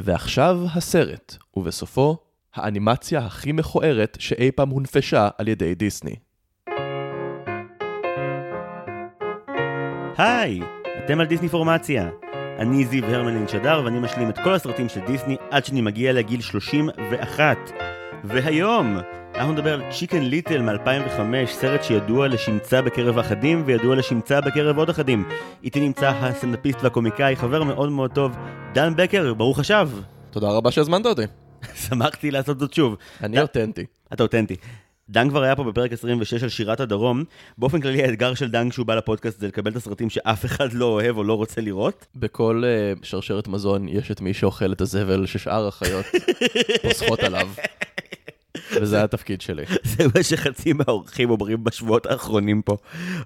ועכשיו הסרט, ובסופו, האנימציה הכי מכוערת שאי פעם הונפשה על ידי דיסני. היי, אתם על דיסני פורמציה. אני זיו הרמלין שדר ואני משלים את כל הסרטים של דיסני עד שאני מגיע לגיל 31. והיום אנחנו נדבר על צ'יקן ליטל מ-2005, סרט שידוע לשמצה בקרב אחדים וידוע לשמצה בקרב עוד אחדים. איתי נמצא הסטנדאפיסט והקומיקאי, חבר מאוד מאוד טוב, דן בקר, ברוך השב. תודה רבה שהזמנת אותי. שמחתי לעשות זאת שוב. אני דן- אותנטי. אתה אותנטי. דן כבר היה פה בפרק 26 על שירת הדרום. באופן כללי האתגר של דן כשהוא בא לפודקאסט זה לקבל את הסרטים שאף אחד לא אוהב או לא רוצה לראות. בכל uh, שרשרת מזון יש את מי שאוכל את הזבל ששאר החיות פוסחות עליו. וזה התפקיד שלי. זה מה שחצי מהאורחים אומרים בשבועות האחרונים פה.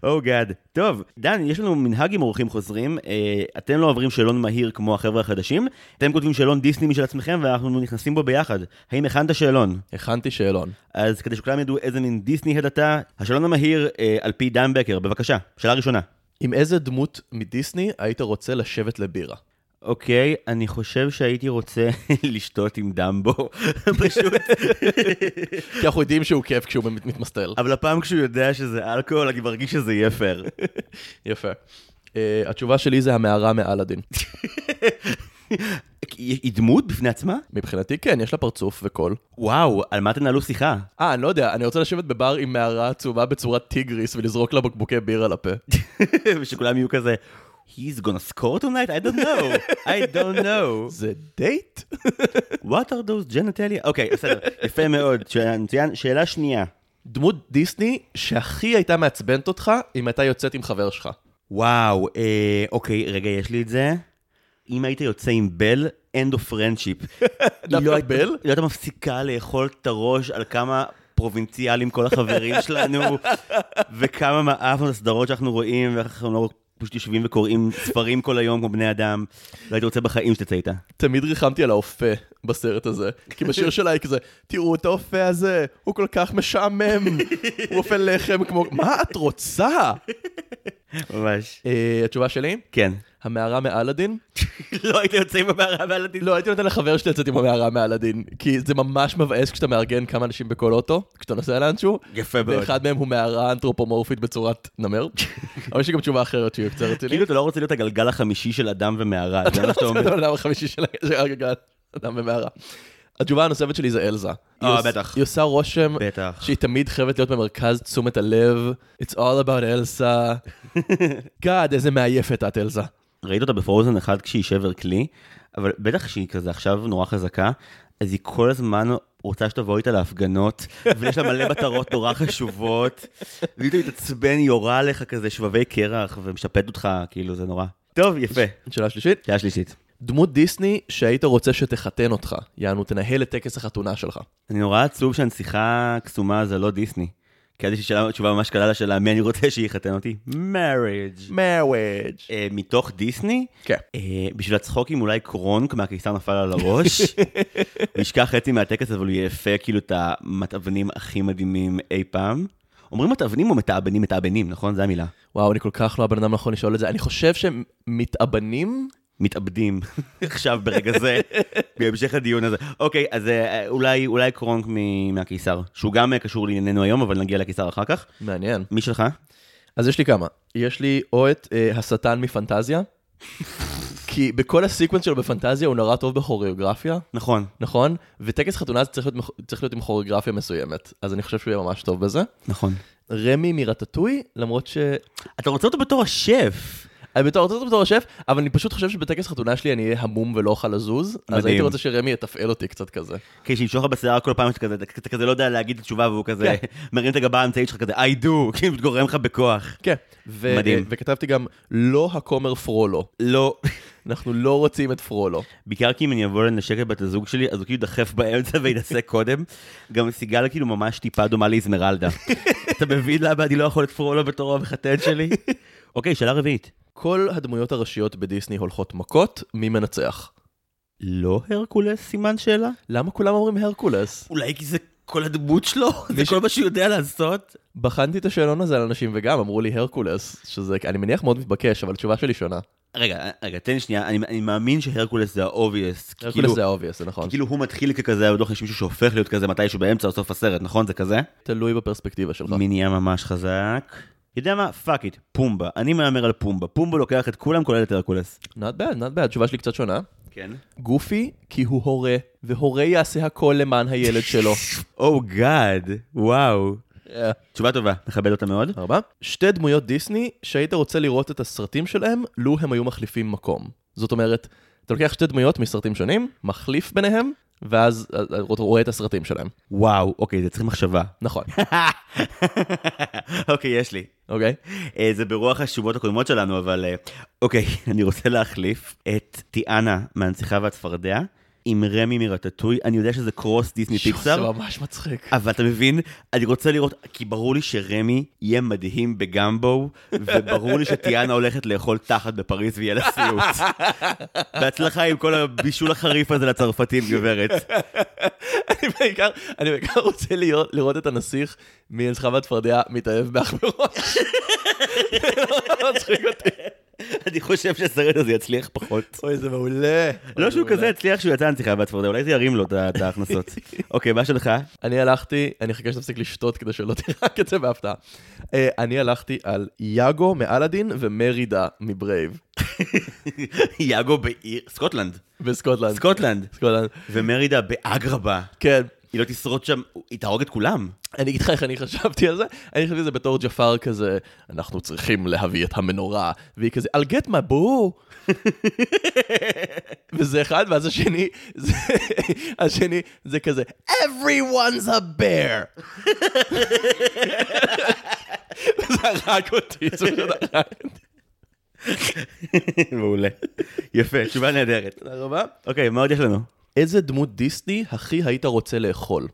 או oh גאד. טוב, דן, יש לנו מנהג עם אורחים חוזרים. אה, אתם לא עוברים שאלון מהיר כמו החבר'ה החדשים. אתם כותבים שאלון דיסני משל עצמכם ואנחנו נכנסים בו ביחד. האם הכנת שאלון? הכנתי שאלון. אז כדי שכולם ידעו איזה מין דיסני הד אתה, השאלון המהיר אה, על פי דן בקר, בבקשה, שאלה ראשונה. עם איזה דמות מדיסני היית רוצה לשבת לבירה? אוקיי, אני חושב שהייתי רוצה לשתות עם דמבו, פשוט. כי אנחנו יודעים שהוא כיף כשהוא מת- מתמסטל. אבל הפעם כשהוא יודע שזה אלכוהול, אני מרגיש שזה יהיה פייר. יפה. אה, התשובה שלי זה המערה מאלאדין. היא דמות בפני עצמה? מבחינתי כן, יש לה פרצוף וקול. וואו, על מה תנהלו שיחה? אה, אני לא יודע, אני רוצה לשבת בבר עם מערה עצומה בצורת טיגריס ולזרוק לה בקבוקי בירה לפה. ושכולם יהיו כזה, He's gonna score tonight? I don't know. I don't know. זה דייט? What are those genitalia? אוקיי, בסדר, יפה מאוד. שאלה מצוין. שאלה שנייה. דמות דיסני שהכי הייתה מעצבנת אותך אם הייתה יוצאת עם חבר שלך. וואו, אה, אוקיי, רגע, יש לי את זה. אם היית יוצא עם בל, end of friendship. היא לא בל? היא לא הייתה מפסיקה לאכול את הראש על כמה פרובינציאלים כל החברים שלנו, וכמה מאפנו את הסדרות שאנחנו רואים, ואיך אנחנו לא פשוט יושבים וקוראים ספרים כל היום כמו בני אדם. לא הייתי רוצה בחיים שתצא איתה. תמיד ריחמתי על האופה בסרט הזה. כי בשיר שלה היא כזה, תראו את האופה הזה, הוא כל כך משעמם, הוא אופה לחם כמו... מה את רוצה? ממש. אה, התשובה שלי? כן. המערה מאלאדין? לא היית יוצא עם המערה והלדינו. לא, הייתי נותן לחבר שלי לצאת עם המערה מאלאדין, כי זה ממש מבאס כשאתה מארגן כמה אנשים בכל אוטו, כשאתה נוסע לאנשהו, יפה מאוד. ואחד מהם הוא מערה אנתרופומורפית בצורת נמר. אבל יש לי גם תשובה אחרת שהיא קצת רצינית. כאילו אתה לא רוצה להיות הגלגל החמישי של אדם ומערה, זה מה שאתה אומר. זה האדם החמישי של הגגן, אדם במערה. התשובה הנוספת שלי זה אלזה. אה, עוש- בטח. היא עושה רושם בטח. שהיא תמיד חייבת להיות במרכז תשומת הלב. It's all about אלסה. גאד, איזה מעייפת את אלזה. ראית אותה בפרוזן אחד כשהיא שבר כלי, אבל בטח שהיא כזה עכשיו נורא חזקה, אז היא כל הזמן רוצה שתבוא איתה להפגנות, ויש לה מלא מטרות נורא חשובות, והיא תמיד מתעצבן, היא יורה עליך כזה שבבי קרח, ומשפט אותך, כאילו זה נורא. טוב, יפה. שאלה שלישית. שאלה שלישית. דמות דיסני שהיית רוצה שתחתן אותך. יענו, תנהל את טקס החתונה שלך. אני נורא עצוב שהנסיכה הקסומה זה לא דיסני. כי אז יש לי שאלה- תשובה ממש קלה לשאלה, מי אני רוצה שיחתן אותי? marriage. מרוואג'. אה, מתוך דיסני? כן. אה, בשביל הצחוקים אולי קרונק מהקיסר נפל על הראש. הוא ישכח חצי מהטקס אבל הוא יאפה כאילו את המתאבנים הכי מדהימים אי פעם. אומרים מתאבנים או מתאבנים? מתאבנים, נכון? זו המילה. וואו, אני כל כך לא הבן אדם הנכון לשאול את זה. אני חושב שהם מתאבנים. מתאבדים עכשיו ברגע זה, בהמשך הדיון הזה. אוקיי, אז אה, אולי, אולי קרונק מ- מהקיסר, שהוא גם אה, קשור לענייננו היום, אבל נגיע לקיסר אחר כך. מעניין. מי שלך? אז יש לי כמה. יש לי או את אה, השטן מפנטזיה, כי בכל הסיקוונס שלו בפנטזיה הוא נורא טוב בכוריאוגרפיה, נכון, נכון? וטקס חתונה זה צריך להיות, מח- צריך להיות עם כוריאוגרפיה מסוימת, אז אני חושב שהוא יהיה ממש טוב בזה. נכון. רמי מרטטוי, למרות ש... אתה רוצה אותו בתור השף. אני בתור, אותו בתור השף, אבל אני פשוט חושב שבטקס חתונה שלי אני אהיה המום ולא אוכל לזוז, אז. הייתי רוצה שרמי יתפעל אותי קצת כזה. כי שימשוך לך בשיער כל פעם שאתה כזה, אתה כזה לא יודע להגיד את התשובה והוא כזה כן. מרים את הגבה האמצעית שלך כזה I do, כאילו מתגורם לך בכוח. כן. מדהים. וכתבתי גם, לא הכומר פרולו. לא. אנחנו לא רוצים את פרולו. בעיקר כי אם אני אבוא לנשק את בת הזוג שלי, אז הוא כאילו ידחף באמצע וינסה קודם. גם סיגל כאילו ממש טיפה דומה לאזמרלדה. אתה מבין למה אני לא יכול לתפור לו בתור המחתן שלי? אוקיי, שאלה רביעית. כל הדמויות הראשיות בדיסני הולכות מכות, מי מנצח? לא הרקולס סימן שאלה? למה כולם אומרים הרקולס? אולי כי זה כל הדמות שלו? זה כל מה שהוא יודע לעשות? בחנתי את השאלון הזה על אנשים וגם אמרו לי הרקולס, שזה, אני מניח מאוד מתבקש, אבל התשובה שלי שונה. רגע, רגע, תן לי שנייה, אני, אני מאמין שהרקולס זה ה obvious. הרקולס זה ה obvious, זה נכון. כאילו הוא מתחיל ככזה, בטוח יש מישהו שהופך להיות כזה מתישהו באמצע או סוף הסרט, נכון? זה כזה? תלוי בפרספקטיבה שלך. מי נהיה ממש חזק? יודע מה? fuck it, פומבה. אני מהמר על פומבה. פומבה לוקח את כולם כולל את הרקולס. Not bad, not bad, התשובה שלי קצת שונה. כן. גופי, כי הוא הורה, והורה יעשה הכל למען הילד שלו. oh god, וואו. תשובה טובה, מכבד אותה מאוד. ארבע. שתי דמויות דיסני שהיית רוצה לראות את הסרטים שלהם, לו הם היו מחליפים מקום. זאת אומרת, אתה לוקח שתי דמויות מסרטים שונים, מחליף ביניהם, ואז אה, אה, רואה את הסרטים שלהם. וואו, אוקיי, זה צריך מחשבה. נכון, אוקיי, יש לי. אוקיי? אה, זה ברוח התשובות הקודמות שלנו, אבל אה, אוקיי, אני רוצה להחליף את טיאנה מהנציחה והצפרדע עם רמי מרטטוי. אני יודע שזה קרוס דיסני שוב, זה פיקסאר, ממש מצחיק. אבל אתה מבין, אני רוצה לראות, כי ברור לי שרמי יהיה מדהים בגמבו, וברור לי שטיאנה הולכת לאכול תחת בפריז ויהיה לה סיוט. בהצלחה עם כל הבישול החריף הזה לצרפתים, גברת. אני בעיקר, אני בעיקר רוצה לראות, לראות את הנסיך מהנסיכה והצפרדע מתאהב בעכברוש. זה לא מצחיק אותי. אני חושב שהסרט הזה יצליח פחות. אוי, זה מעולה. לא שהוא. כזה הצליח כשהוא יצא הנסיכה והצפרדע, אולי זה ירים לו את ההכנסות. אוקיי, מה שלך? אני הלכתי, אני אחכה שתפסיק לשתות כדי שלא תירק את זה בהפתעה. אה, אני הלכתי על יאגו מאלאדין ומרידה מברייב. יאגו בעיר, סקוטלנד. בסקוטלנד. סקוטלנד. סקוטלנד. ומרידה באגרבה. כן. היא לא תשרוד שם, היא תהרוג את כולם. אני אגיד לך איך אני חשבתי על זה, אני חשבתי על זה בתור ג'אפר כזה, אנחנו צריכים להביא את המנורה, והיא כזה, I'll get my bow. וזה אחד, ואז השני, זה, השני, זה כזה, everyone's a bear. זה הרג אותי, זה פשוט הרג אותי. מעולה. יפה, תשובה נהדרת. תודה רבה. אוקיי, מה עוד יש לנו? איזה דמות דיסני הכי היית רוצה לאכול?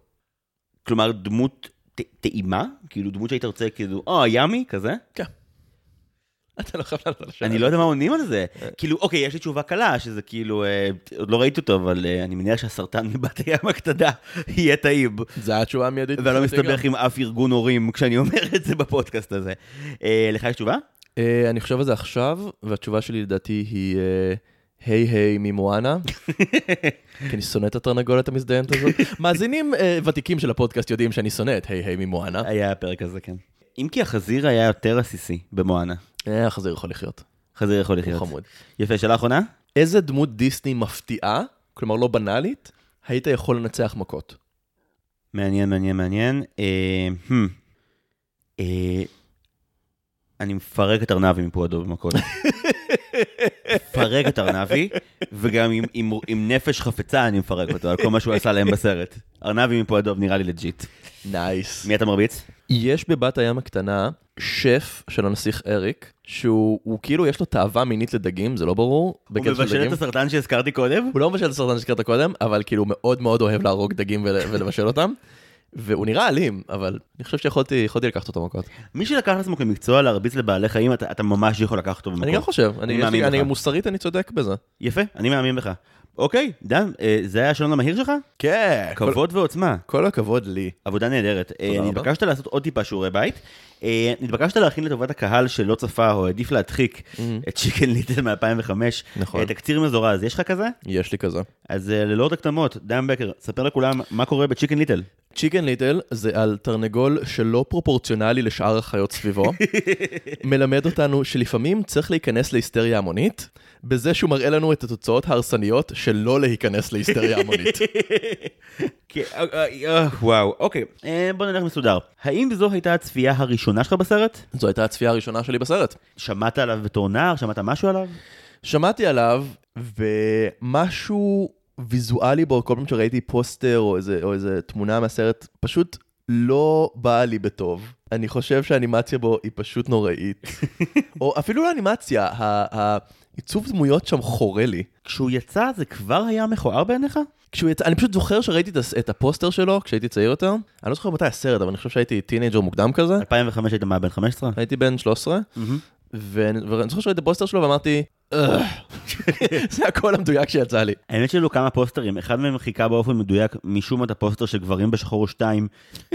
כלומר, דמות ט- טעימה? כאילו, דמות שהיית רוצה, כאילו, או, ימי, כזה? כן. אתה לא חייב לענות על השאלה. אני לא יודע מה עונים על זה. כאילו, אוקיי, יש לי תשובה קלה, שזה כאילו, אה, עוד לא ראיתי אותו, אבל אה, אני מניח שהסרטן מבת הים הקטנה יהיה טעים. זה התשובה המיידית. ואני לא מסתבך עם אף ארגון הורים כשאני אומר את זה בפודקאסט הזה. אה, לך יש תשובה? אה, אני חושב על זה עכשיו, והתשובה שלי לדעתי היא אה, היי היי ממואנה. כי אני שונא את התרנגולת המזדיינת הזאת. מאזינים אה, ותיקים של הפודקאסט יודעים שאני שונא את היי היי ממואנה. היה הפרק הזה, כן. אם כי החזיר היה יותר עסיסי במואנה. אה, החזיר יכול לחיות. חזיר יכול הוא לחיות. חמוד. יפה, שאלה אחרונה? איזה דמות דיסני מפתיעה, כלומר לא בנאלית, היית יכול לנצח מכות? מעניין, מעניין, מעניין. אה, הממ. אה, אני מפרק את ארנבי מפו הדוב במכות. מפרק את ארנבי, וגם עם, עם, עם נפש חפצה אני מפרק אותו על כל מה שהוא עשה להם בסרט. ארנבי מפו הדוב נראה לי legit. nice. מי אתה מרביץ? יש בבת הים הקטנה שף של הנסיך אריק, שהוא הוא כאילו יש לו תאווה מינית לדגים, זה לא ברור. הוא מבשל. את הסרטן שהזכרתי קודם? הוא לא מבשל את הסרטן שהזכרת קודם, אבל כאילו הוא מאוד מאוד אוהב להרוג דגים ול- ולבשל אותם. והוא נראה אלים, אבל אני חושב שיכולתי יכולתי לקחת אותו מכות. מי שלקח לעצמו כמקצוע להרביץ לבעלי חיים, אתה, אתה ממש יכול לקחת אותו במקום. אני גם חושב, אני, לי- מאמין אני בך. מוסרית אני צודק בזה. יפה, אני מאמין בך. אוקיי, דן, אה, זה היה השעון המהיר שלך? כן. כל, כבוד ועוצמה. כל הכבוד לי. עבודה נהדרת. אה. נתבקשת לעשות עוד טיפה שיעורי בית. אה, נתבקשת להכין לטובת הקהל שלא צפה או העדיף להדחיק את צ'יקן ליטל מ-2005. נכון. תקציר מזורז, יש לך כזה? יש לי כזה. אז ללא עוד הקדמות, דן בקר, ספר לכולם מה קורה בצ'יקן ליטל. צ'יקן ליטל זה על תרנגול שלא פרופורציונלי לשאר החיות סביבו. מלמד אותנו שלפעמים צריך להיכנס להיסטריה המונית, בזה שהוא מראה לנו את התוצאות ההרסניות של לא להיכנס להיסטריה המונית. כן, אה, אה, אה, וואו, אוקיי, בוא נלך מסודר. האם זו הייתה הצפייה הראשונה שלך בסרט? זו הייתה הצפייה הראשונה שלי בסרט. שמעת עליו בתור נער? שמעת משהו עליו? שמעתי עליו, ומשהו ויזואלי בו, כל פעם שראיתי פוסטר או איזה, או איזה תמונה מהסרט, פשוט לא באה לי בטוב. אני חושב שהאנימציה בו היא פשוט נוראית. או אפילו לא אנימציה, ה- העיצוב דמויות שם חורה לי. כשהוא יצא זה כבר היה מכוער בעיניך? כשהוא יצא, אני פשוט זוכר שראיתי את הפוסטר שלו כשהייתי צעיר יותר. אני לא זוכר מתי הסרט, אבל אני חושב שהייתי טינאייג'ר מוקדם כזה. 2005 היית מה, בן 15? הייתי בן 13, ואני ואני זוכר שראיתי את הפוסטר שלו ואמרתי. זה הקול המדויק שיצא לי. האמת שהיו כמה פוסטרים, אחד מהם חיקה באופן מדויק משום מה את הפוסטר של גברים בשחור 2,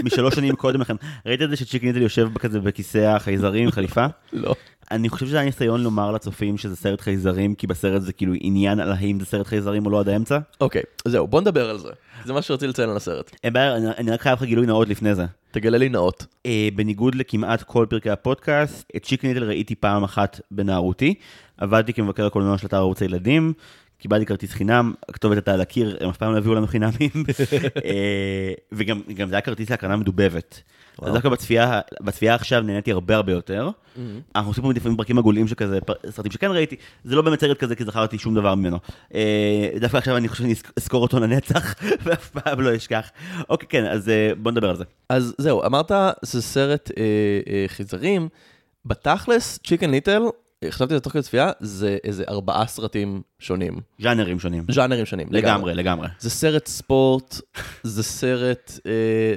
משלוש שנים קודם לכן. ראית את זה שצ'יקן ליטל יושב כזה בכיסא החייזרים, חליפה? לא. אני חושב שזה היה ניסיון לומר לצופים שזה סרט חייזרים, כי בסרט זה כאילו עניין על האם זה סרט חייזרים או לא עד האמצע. אוקיי, זהו, בוא נדבר על זה. זה מה שרציתי לציין על הסרט. אין בעיה, אני- רק חייב לך גילוי נאות לפני זה. תגלה לי נאות. אה, בניגוד לכמעט כל פרקי הפודקאסט, את צ'יקן ליטל ראיתי פעם אחת בנערותי. עבדתי כמבקר הקולנוע של אתר ערוץ הילדים, קיבלתי כרטיס חינם, הכתובת הייתה על הקיר, הם אף פעם לא הביאו לנו חינמים. אה, וגם גם זה היה כרטיס להקרנה מדובבת. אז דווקא בצפייה, בצפייה עכשיו נהניתי הרבה הרבה יותר. אנחנו עושים פה לפעמים פרקים עגולים שכזה, סרטים שכן ראיתי, זה לא באמת סרט כזה כי זכרתי שום דבר ממנו. אה, דווקא עכשיו אני חושב שאני אזכ- אזכור אותו לנצח, ואף פעם לא אשכח. אוקיי, כן, אז אה, בוא נדבר על זה. אז זהו, אמרת, זה סרט חייזרים. בתכלס, צ'יקן ליטל, חשבתי על זה תוך כדי צפייה, זה איזה ארבעה סרטים שונים. ז'אנרים שונים. ז'אנרים שונים. לגמרי, לגמרי. זה סרט ספורט, זה סרט אה,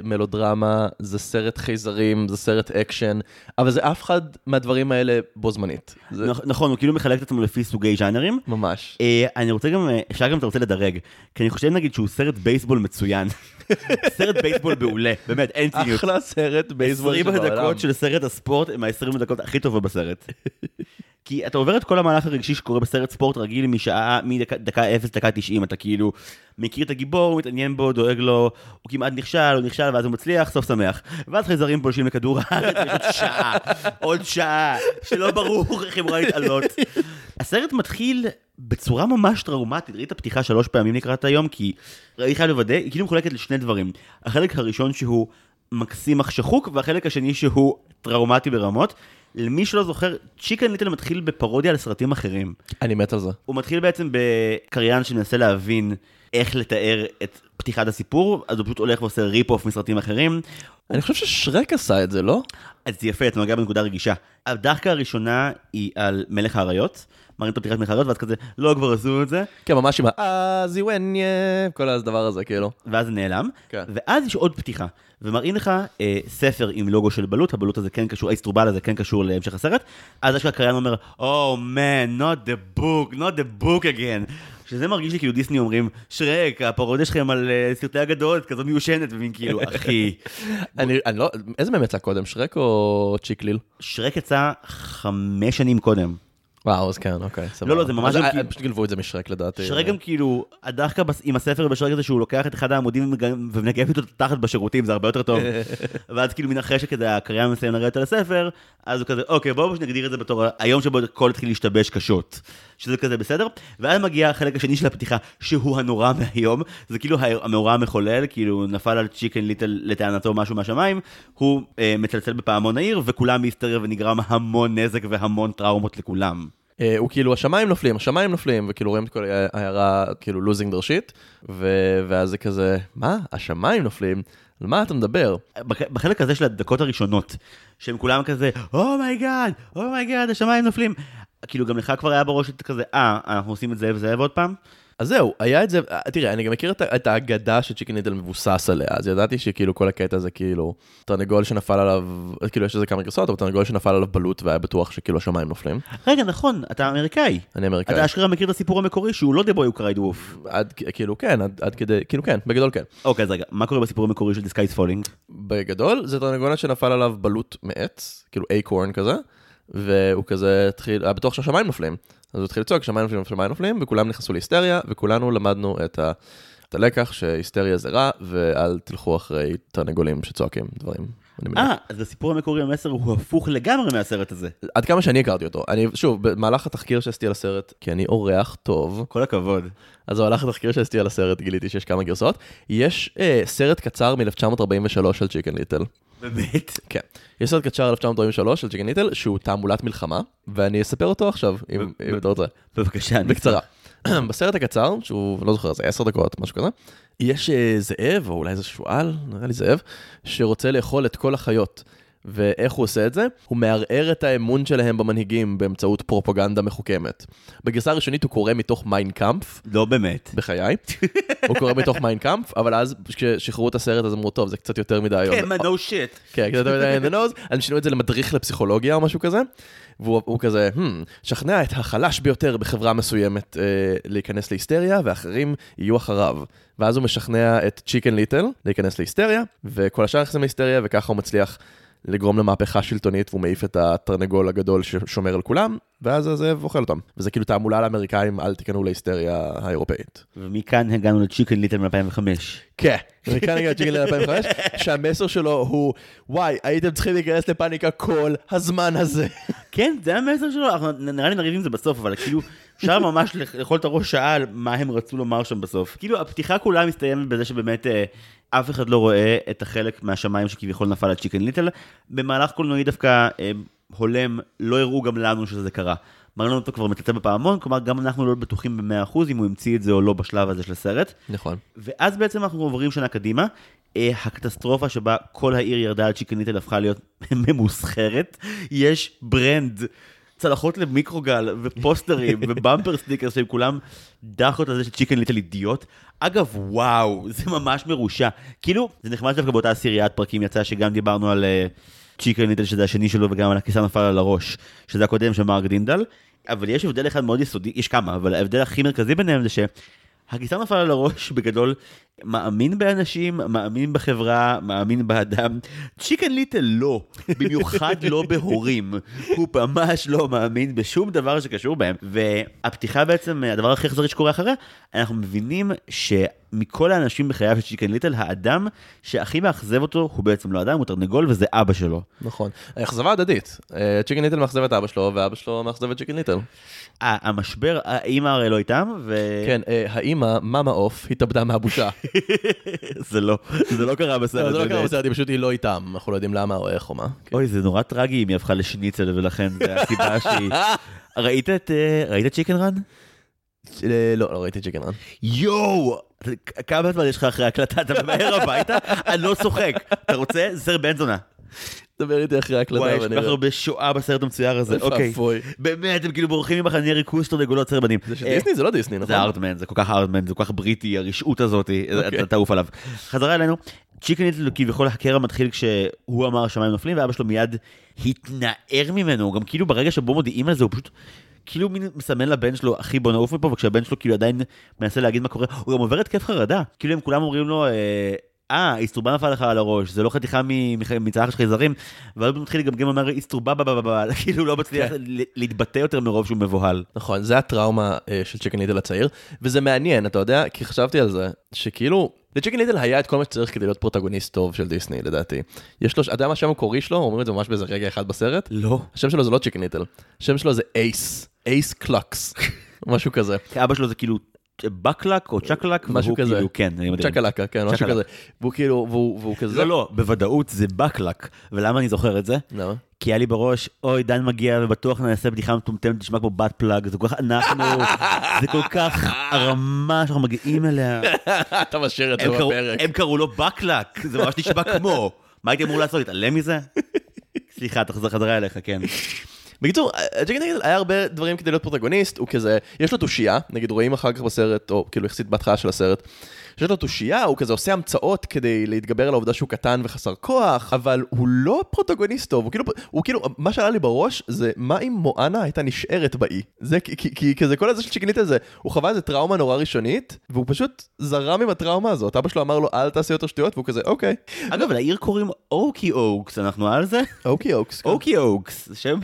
מלודרמה, זה סרט חייזרים, זה סרט אקשן, אבל זה אף אחד מהדברים האלה בו זמנית. זה נכ- נכון, הוא כאילו מחלק את עצמו לפי סוגי ז'אנרים. ממש. אה, אני רוצה גם, אה, אפשר גם אתה רוצה לדרג, כי אני חושב נגיד שהוא סרט בייסבול מצוין. סרט בייסבול מעולה, באמת, אין ציניות. אחלה סרט בייסבול 20 שבעולם. הדקות של סרט הספורט הם ה-20 הדקות הכי טובות בסרט. כי אתה עובר את כל המהלך הרגשי שקורה בסרט ספורט רגיל משעה, מדקה 0 דקה 90, אתה כאילו מכיר את הגיבור, מתעניין בו, דואג לו, הוא כמעט נכשל, הוא נכשל ואז הוא מצליח, סוף שמח. ואז חייזרים פולשים לכדור הארץ, יש עוד שעה, עוד שעה, שלא ברור איך הם רואים להתעלות. הסרט מתחיל בצורה ממש טראומטית, ראית פתיחה שלוש פעמים לקראת היום, כי אני חייב לוודא, היא כאילו מחולקת לשני דברים. החלק הראשון שהוא מקסים אך שחוק, והחלק השני שהוא טראומטי ברמות. למי שלא זוכר, צ'יקן ליטל מתחיל בפרודיה על סרטים אחרים. אני מת על זה. הוא מתחיל בעצם בקריין שמנסה להבין איך לתאר את פתיחת הסיפור, אז הוא פשוט הולך ועושה rip-off מסרטים אחרים. אני חושב ששרק עשה את זה, לא? אז זה יפה, אתה נוגע בנקודה רגישה. הדחקה הראשונה היא על מלך האריות, מראים את הפתיחת האריות, ואז כזה, לא, כבר עשו את זה, כן, ממש עם האזיווניה, כל הדבר הזה, כאילו. ואז זה נעלם, כן. ואז יש עוד פתיחה, ומראים לך אה, ספר עם לוגו של בלוט, הבלוט הזה כן קשור, האיסטרובל הזה כן קשור להמשך הסרט, אז יש לך הקריין אומר, Oh man, not the book, not the book again. שזה מרגיש לי כאילו דיסני אומרים, שרק, הפרודיה שלכם על אה, סרטי אגדות, כזאת מיושנת, ומין כאילו, אחי. אני אני לא, איזה מהם יצא קודם, שרק או צ'יקליל? שרק יצא חמש שנים קודם. וואו, אז כן, אוקיי, סבבה. לא, זה ממש אז, אה, כאילו- פשוט גנבו את זה משרק לדעתי. שרק גם כאילו, הדחקה בס- עם הספר בשרק הזה שהוא לוקח את אחד העמודים ומנגב איתו תחת בשירותים, זה הרבה יותר טוב. ואז כאילו מן אחרי שכזה הקריין מסיים לרדת על הספר, אז הוא כזה, אוקיי, בואו נגדיר את זה בתור היום שבו הכל התחיל להשתבש קשות. שזה כזה בסדר, ואז מגיע החלק השני של הפתיחה, שהוא הנורא מהיום, זה כאילו המאורע המחולל, כאילו נפל על צ'יקן ליטל לטענתו משהו מהשמיים, הוא אה, מצלצל בפעמון העיר, וכולם בהיסטריה ונגרם המון נזק והמון טראומות לכולם. אה, הוא כאילו, השמיים נופלים, השמיים נופלים, וכאילו רואים את כל העיירה, כאילו shit, ו- ואז זה כזה, מה? השמיים נופלים? על מה אתה מדבר? בח- בחלק הזה של הדקות הראשונות, שהם כולם כזה, אומייגאד, אומייגאד, השמיים נופלים. כאילו גם לך כבר היה בראש את כזה, אה, אנחנו עושים את זה וזה ועוד פעם? אז זהו, היה את זה, אה, תראה, אני גם מכיר את, את האגדה שצ'יקן ליטל מבוסס עליה, אז ידעתי שכאילו כל הקטע זה כאילו, תרנגול שנפל עליו, כאילו יש לזה כמה גרסאות, אבל תרנגול שנפל עליו בלוט והיה בטוח שכאילו השמיים נופלים. רגע, נכון, אתה אמריקאי. אני אמריקאי. אתה אשכרה מכיר את הסיפור המקורי שהוא לא The Boy Who Cried Wolf. עד, כאילו כן, עד, עד כדי, כאילו כן, בגדול כן. אוקיי, אז רגע, מה קורה בסיפור המקורי של is Falling? בגדול זה תרנגולת שנפל עליו בלוט מעץ, כאילו אייקורן כזה, והוא כזה התחיל, היה בטוח שהשמיים נופלים. אז הוא התחיל לצעוק, שמיים נופלים, שמיים נופלים, וכולם נכנסו להיסטריה, וכולנו למדנו את, ה, את הלקח שהיסטריה זה רע, ואל תלכו אחרי תרנגולים שצועקים דברים. אה, אז בסיפור המקורי המסר הוא הפוך לגמרי מהסרט הזה. עד כמה שאני הכרתי אותו. אני, שוב, במהלך התחקיר שעשיתי על הסרט, כי אני אורח טוב, כל הכבוד. אז במהלך התחקיר שעשיתי על הסרט גיליתי שיש כמה גרסאות. יש אה, סרט קצר מ-1943 של צ'יקן ליטל. באמת? כן. יש סרט קצר 1943 של צ'יקן ליטל, שהוא תעמולת מלחמה, ואני אספר אותו עכשיו, אם אם אתה רוצה. בבקשה. בקצרה. בסרט הקצר, שהוא, לא זוכר, זה עשר דקות, משהו כזה, יש אה, זאב, או אולי זה שועל, נראה לי זאב, שרוצה לאכול את כל החיות. ואיך הוא עושה את זה? הוא מערער את האמון שלהם במנהיגים באמצעות פרופגנדה מחוכמת. בגרסה הראשונית הוא קורא מתוך מיינקאמפ, לא באמת. בחיי, הוא קורא מתוך מיינקאמפ, אבל אז כששחררו את הסרט אז אמרו, טוב, זה קצת יותר מדי היום. כן, מה, no shit. כן, קצת יותר מדי in the nose, אז הם שינו את זה למדריך לפסיכולוגיה או משהו כזה, והוא הוא כזה, hmm, שכנע את החלש ביותר בחברה מסוימת אה, להיכנס להיסטריה, ואחרים יהיו אחריו. ואז הוא משכנע את צ'יקן ליטל להיכנס להיסטריה, וכל השאר נכנסים להיסטריה, וככה הוא מצליח לגרום למהפכה שלטונית, והוא מעיף את התרנגול הגדול ששומר על כולם, ואז הזאב אוכל אותם. וזה כאילו תעמולה לאמריקאים, אל תיכנו להיסטריה האירופאית. ומכאן הגענו לצ'יקן ליטל מ-2005. כן, מכאן הגענו לצ'יקן ליטל 2005, שהמסר שלו הוא, וואי, הייתם צריכים להיכנס לפאניקה כל הזמן הזה. כן, זה המסר שלו, אנחנו נראה לי נריב עם זה בסוף, אבל כאילו, אפשר ממש לאכול את הראש שעה על מה הם רצו לומר שם בסוף. כאילו, הפתיחה כולה מסתיימת בזה שבאמת אה, אף אחד לא רואה את החלק מהשמיים שכביכול נפל על צ'יקן ליטל. במהלך קולנועי דווקא אה, הולם, לא הראו גם לנו שזה קרה. לנו אותו כבר מצלצל בפעמון, כלומר גם אנחנו לא בטוחים ב-100% אם הוא המציא את זה או לא בשלב הזה של הסרט. נכון. ואז בעצם אנחנו עוברים שנה קדימה. אה, הקטסטרופה שבה כל העיר ירדה על צ'יקן ליטל הפכה להיות ממוסחרת. יש brand, צלחות למיקרוגל ופוסטרים ו bumper sticker שהם כולם בדיחות על זה שצ'יקן ליטל אידיוט. אגב, וואו, זה ממש מרושע. כאילו, זה נחמד דווקא באותה עשיריית פרקים יצא שגם דיברנו על צ'יקן ליטל שזה השני שלו וגם על הקיסר נפל על הראש, שזה הקודם של מרק דינדל. אבל יש הבדל אחד מאוד יסודי, יש כמה, אבל ההבדל הכי מרכזי ביניהם זה שהקיסר נפל על הראש בגדול מאמין באנשים, מאמין בחברה, מאמין באדם. צ'יקן ליטל לא, במיוחד לא בהורים. הוא ממש לא מאמין בשום דבר שקשור בהם. והפתיחה בעצם, הדבר הכי אכזרי שקורה אחריה, אנחנו מבינים שמכל האנשים בחייו של צ'יקן ליטל, האדם שהכי מאכזב אותו הוא בעצם לא אדם, הוא תרנגול וזה אבא שלו. נכון. אכזבה הדדית. צ'יקן ליטל מאכזב את אבא שלו, ואבא שלו מאכזב את צ'יקן ליטל. המשבר, האימא הרי לא איתם, ו... כן, אה, האימא, מאמה עוף, התאבדה מהבושה. זה לא, זה לא קרה בסרט. זה לא קרה בסרט, היא פשוט היא לא איתם, אנחנו לא יודעים למה או איך או מה. אוי, זה נורא טרגי אם היא הפכה לשניצל ולכן זה הסיבה שהיא... ראית את צ'יקן רן? לא, לא ראיתי צ'יקן רן. יואו! כמה זמן יש לך אחרי הקלטה? אתה ממהר הביתה? אני לא צוחק. אתה רוצה? זה בן זונה. דבר איתי אחרי הקלטה. וואי, יש כל כך הרבה שואה בסרט המצויר הזה. אוקיי. באמת, הם כאילו בורחים ממחנה ריכוז תרנגולות סרבנים. זה של דיסני? זה לא דיסני, נכון? זה ארטמן, זה כל כך ארטמן, זה כל כך בריטי, הרשעות הזאת, אתה תעוף עליו. חזרה אלינו, צ'יקן ליטל כביכול הקרע מתחיל כשהוא אמר השמיים נופלים, ואבא שלו מיד התנער ממנו, גם כאילו ברגע שבו מודיעים על זה, הוא פשוט... כאילו מין מסמן לבן שלו, אחי בוא נעוף מפה, וכשהבן שלו כאילו עדיין מנסה להגיד מה קורה, הוא גם עובר התקף חרדה. כאילו הם כולם אומרים לו, אה, איסטרובה נפל לך על הראש, זה לא חתיכה מצלחת של חייזרים, ואז הוא מתחיל לגמגם, אומר איסטרובה, כאילו לא מצליח להתבטא יותר מרוב שהוא מבוהל. נכון, זה הטראומה של צ'יקן ליטל הצעיר, וזה מעניין, אתה יודע, כי חשבתי על זה, שכאילו, לצ'יקן ליטל היה את כל מה שצריך כדי להיות פרוטגוניסט טוב של דיסני, לדעתי. יש לו, אתה יודע מה השם המקורי שלו? אומרים את זה ממש באיזה רגע אחד בסרט? לא. השם שלו זה לא צ'יקן ליטל, השם שלו זה אייס, אייס קלוקס, משהו כזה. אבא שלו זה כאילו בקלק או צ'קלק, משהו כזה, כאילו, כן, צ'קלקה, כן, משהו כזה, והוא כאילו, והוא כזה, לא, לא, בוודאות זה בקלק, ולמה אני זוכר את זה? למה? כי היה לי בראש, אוי, דן מגיע ובטוח נעשה בדיחה מטומטמת, תשמע כמו butt plug, זה כל כך, אנחנו, זה כל כך הרמה שאנחנו מגיעים אליה. אתה משאיר את זה בפרק. הם קראו לו בקלק, זה ממש נשמע כמו, מה הייתי אמור לעשות, להתעלם מזה? סליחה, תחזר חזרה אליך, כן. בקיצור, ג'קי נגד היה הרבה דברים כדי להיות פרוטגוניסט, הוא כזה, יש לו תושייה, נגיד רואים אחר כך בסרט, או כאילו יחסית בהתחלה של הסרט, שיש לו תושייה, הוא כזה עושה המצאות כדי להתגבר על העובדה שהוא קטן וחסר כוח, אבל הוא לא פרוטגוניסט טוב, הוא כאילו, הוא כאילו, מה שעלה לי בראש זה מה אם מואנה הייתה נשארת באי. זה כי, כי, כי כזה כל הזה של צ'יקנית הזה, הוא חווה איזה טראומה נורא ראשונית, והוא פשוט זרם עם הטראומה הזאת, אבא שלו אמר לו אל תעשה יותר שטויות, והוא כזה אוקיי. אגב, לעיר קוראים אוקי אוקס, אנחנו על זה? אוקי אוקס. כן. אוקי אוקס, שם,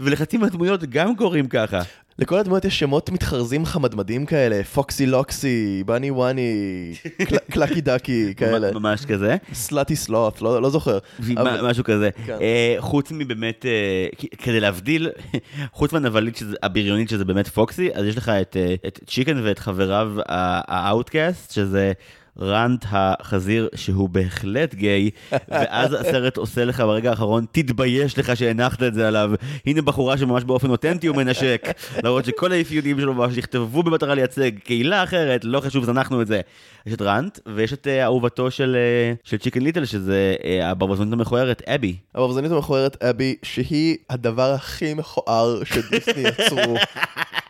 ולחצי מהדמויות גם קוראים ככה. לכל הדמויות יש שמות מתחרזים חמדמדים כאלה, פוקסי לוקסי, בני וואני, קלקי דקי, כאלה. ממש כזה. slutty slut, לא, לא זוכר. משהו כזה. כן. אה, חוץ מבאמת, אה, כדי להבדיל, חוץ מהנבלית הבריונית שזה באמת פוקסי, אז יש לך את, אה, את צ'יקן ואת חבריו ה outcast, שזה... רנט החזיר שהוא בהחלט גיי, ואז הסרט עושה לך ברגע האחרון, תתבייש לך שהנחת את זה עליו. הנה בחורה שממש באופן אותנטי הוא מנשק, למרות שכל האפיונים שלו ממש נכתבו במטרה לייצג קהילה אחרת, לא חשוב, זנחנו את זה. יש את רנט, ויש את אה, אהובתו של, אה, של צ'יקן ליטל, שזה uh, הברווזנית המכוערת, אבי. הברווזנית המכוערת אבי, שהיא הדבר הכי מכוער שדיסני יצרו.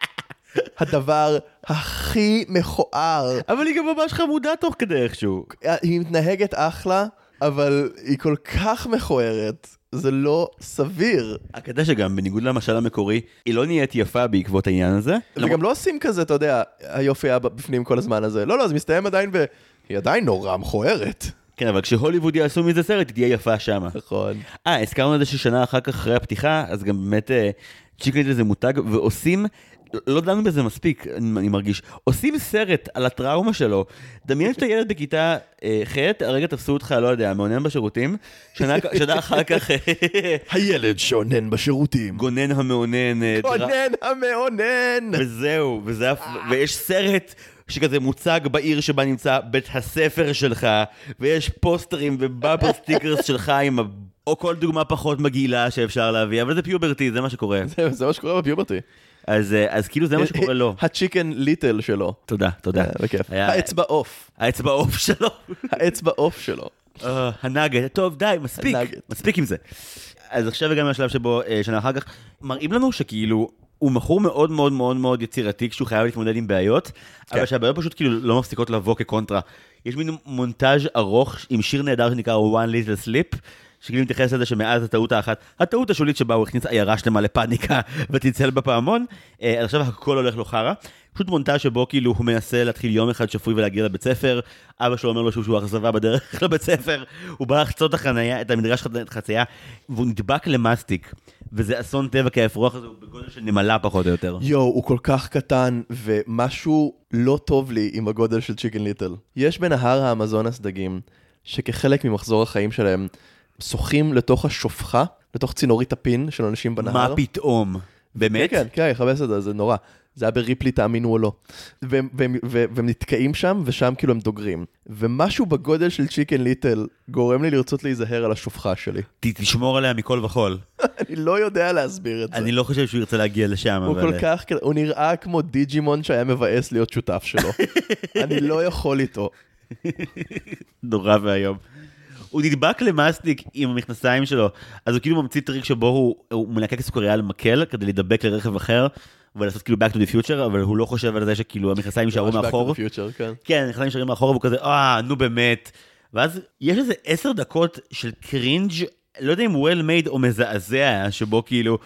הדבר הכי מכוער. אבל היא גם ממש חמודה תוך כדי איכשהו. היא מתנהגת אחלה, אבל היא כל כך מכוערת. זה לא סביר. הקטע שגם, בניגוד למשל המקורי, היא לא נהיית יפה בעקבות העניין הזה. וגם לא עושים כזה, אתה יודע, היופי היה בפנים כל הזמן הזה. לא, לא, זה מסתיים עדיין ב... היא עדיין נורא מכוערת. כן, אבל כשהוליווד יעשו מזה סרט, היא תהיה יפה שמה. נכון. אה, הזכרנו את זה ששנה אחר כך אחרי הפתיחה, אז גם באמת אה, צ'יקן ליטל זה מותג, ועושים, לא דנו בזה מספיק, אני, מרגיש, עושים סרט על הטראומה שלו. דמיין שאתה ילד בכיתה אה, ח', הרגע תפסו אותך, לא יודע, מאונן בשירותים, שנה, שנה אחר כך אה, הילד שאונן בשירותים. גונן המאונן, אה, גונן המאונן! וזהו, וזה, הפ- ויש סרט שכזה מוצג בעיר שבה נמצא בית הספר שלך, ויש פוסטרים ו bumper stickers שלך עם, ה- או כל דוגמה פחות מגעילה שאפשר להביא, אבל זה פיוברטי, זה מה שקורה. זהו, זה מה שקורה בפיוברטי. אז, אה, אז כאילו זה מה שקורה לו. הצ'יקן ליטל שלו. תודה, תודה. אה, בכיף. האצבע עוף. האצבע עוף שלו. האצבע עוף שלו. אה, הנאגט, טוב די, מספיק. מספיק עם זה. אז עכשיו הגענו לשלב שבו שנה אחר כך, מראים לנו שכאילו, הוא מכור מאוד מאוד מאוד מאוד יצירתי כשהוא חייב להתמודד עם בעיות, אבל שהבעיות פשוט כאילו לא מפסיקות לבוא כקונטרה. יש מין מונטאז' ארוך עם שיר נהדר שנקרא One Little Slip. שכאילו מתייחס לזה שמאז הטעות האחת, הטעות השולית שבה הוא הכניס עיירה שלמה לפאניקה וצלצל בפעמון, אה, אז עכשיו הכל הולך לו חרא. פשוט מונטאז' שבו כאילו הוא מנסה להתחיל יום אחד שפוי ולהגיע לבית ספר, אבא שלו אומר לו שהוא אכזבה בדרך לבית ספר, הוא בא לחצות החנייה, את המדרש חצ- חצייה, והוא נדבק למאסטיק, וזה אסון טבע כי האפרוח הזה הוא בגודל של נמלה פחות או יותר. יואו, הוא כל כך קטן, ומשהו לא טוב לי עם הגודל של צ'יקן ליטל. יש בנהר האמזונס דגים, שכחלק ממחזור החיים שלהם, שוחים לתוך השופחה, לתוך צינורית הפין של אנשים בנהר. מה פתאום? באמת? כן, כן, כן, יכבס את זה, זה נורא. זה היה בריפלי, תאמינו או לא. והם, והם, והם, נתקעים שם, ושם כאילו הם דוגרים. ומשהו בגודל של צ'יקן ליטל גורם לי לרצות להיזהר על השופחה שלי. ת- תשמור עליה מכל וכול. אני לא יודע להסביר את זה. אני לא חושב שהוא ירצה להגיע לשם, הוא אבל... כל כך, הוא נראה כמו דיג'ימון שהיה מבאס להיות שותף שלו. אני לא יכול איתו. נורא ואיום. הוא נדבק למאסטיק עם המכנסיים שלו, אז הוא כאילו ממציא טריק שבו הוא, הוא מלקק סוכריה על מקל כדי להידבק לרכב אחר, ולעשות כאילו back to the future, אבל הוא לא חושב על זה שכאילו המכנסיים יישארו ממש Back to מאחור. the Future, כן. כן, המכנסיים נשארים מאחור, והוא כזה, אה, נו באמת. ואז יש איזה עשר דקות של cringe, לא יודע אם well made או מזעזע, שבו כאילו,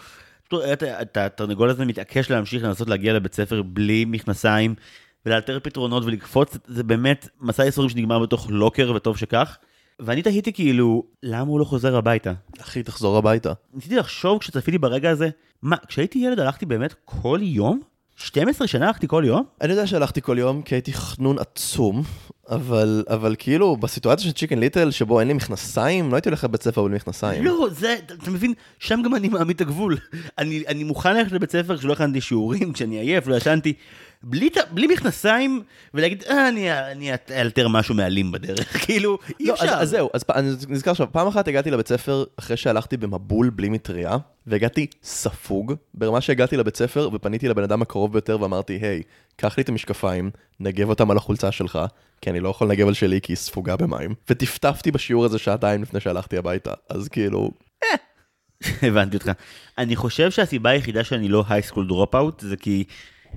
התרנגול הזה מתעקש להמשיך לנסות להגיע לבית ספר בלי מכנסיים, ולאלתר פתרונות ולקפוץ, זה באמת מסע ייסורים שנגמר בתוך לוקר, וטוב שכך. ואני תהיתי כאילו, למה הוא לא חוזר הביתה? אחי, תחזור הביתה. ניסיתי לחשוב כשצפיתי ברגע הזה, מה, כשהייתי ילד הלכתי באמת כל יום? 12 שנה הלכתי כל יום? אני יודע שהלכתי כל יום כי הייתי חנון עצום, אבל, אבל כאילו, בסיטואציה של צ'יקן ליטל, שבו אין לי מכנסיים, לא הייתי הולך לבית ספר בלי מכנסיים. לא, זה, אתה מבין, שם גם אני מעמיד את הגבול. אני, אני מוכן ללכת לבית ספר כשלא הכנתי שיעורים, כשאני עייף, לא ישנתי, בלי, בלי מכנסיים, ולהגיד, אה, אני, אני אאלתר משהו מעלים בדרך, כאילו, אי לא, אפשר. אז, אז זהו, אז אני נזכר עכשיו, פעם אחת הגעתי לבית ספר אחרי שהלכתי במבול בלי מטריה, והגעתי ספוג, ברמה שהגעתי לבית ספר ופניתי לבן אדם הקרוב ביותר ואמרתי, היי, קח לי את המשקפיים, נגב אותם על החולצה שלך, כי אני לא יכול לנגב על שלי כי היא ספוגה במים, וטפטפתי בשיעור הזה שעתיים לפני שהלכתי הביתה, אז כאילו, הבנתי אותך. אני חושב שהסיבה היחידה שאני לא high school dropout, זה כי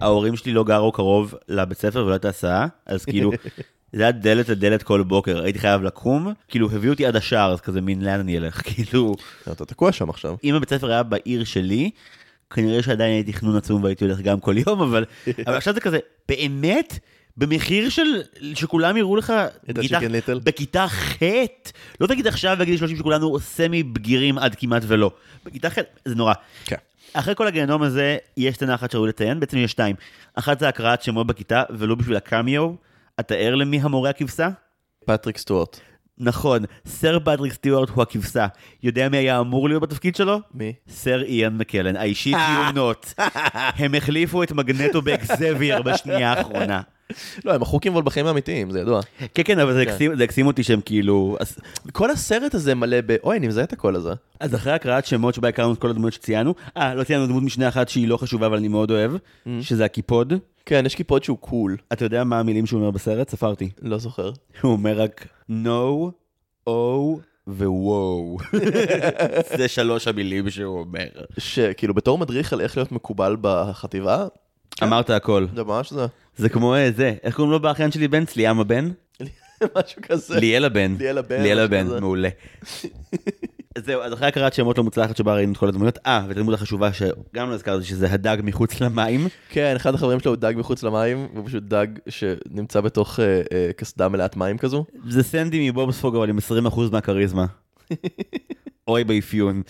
ההורים שלי לא גרו קרוב לבית ספר ולא הייתה הסעה, אז כאילו, זה היה דלת לדלת כל בוקר, הייתי חייב לקום, כאילו הביאו אותי עד השער, אז כזה מין לאן אני אלך, כאילו, אתה תקוע שם עכשיו. אם הבית ספר היה בעיר שלי, כנראה שעדיין הייתי חנון עצום והייתי הולך גם כל יום, אבל, אבל עכשיו זה כזה, באמת? במחיר של, שכולם יראו לך, בכיתה-? בכיתה ח', לא תגיד עכשיו בגיל 30 שכולנו semi בגירים עד כמעט ולא. בכיתה ח', זה נורא. כן. אחרי כל הגיהנום הזה, יש סצנה אחת שראוי לציין, בעצם יש שתיים. אחת זה הקראת שמות בכיתה, ולא בשביל הקמיו. אתה ער למי המורה הכבשה? פטריק סטוארט. נכון, סר פטריק סטיוארט הוא הכבשה. יודע מי היה אמור להיות בתפקיד שלו? מי? סר איאן מקלן, האישית יומנות. הם החליפו את מגנטו באקזבייר בשנייה האחרונה. לא, הם מחוקים אבל בחיים האמיתיים, זה ידוע. כן, כן, אבל זה כן. הקסים- אותי שהם כאילו... כל הסרט הזה מלא ב... אוי, אני מזהה את הקול הזה. אז אחרי הקראת שמות שבה הכרנו את כל הדמויות שציינו, אה, לא ציינו דמות משנה אחת שהיא לא חשובה אבל אני מאוד אוהב, שזה הקיפוד. כן, יש קיפוד שהוא קול. אתה יודע מה המילים שהוא אומר בסרט? ספרתי. לא זוכר. הוא אומר רק no, או ווו. זה שלוש המילים שהוא אומר. שכאילו בתור מדריך על איך להיות מקובל בחטיבה, אמרת הכל. זה ממש זה. זה כמו אה, זה, איך קוראים לו באחיין שלי בן? צליאם הבן? משהו כזה. ליאל הבן. ליאל הבן, ליאל הבן. מעולה. זהו, אז אחרי הקראת שמות לא מוצלחת שבה ראינו את כל הדמויות, אה, ואת הדמות החשובה שגם לא הזכרתי, שזה הדג מחוץ למים. כן, אחד החברים שלו הוא דג מחוץ למים, והוא פשוט דג שנמצא בתוך אה, אה, קסדה מלאת מים כזו. זה סנדי מבובספוג, אבל עם 20% מהכריזמה. אוי באפיון.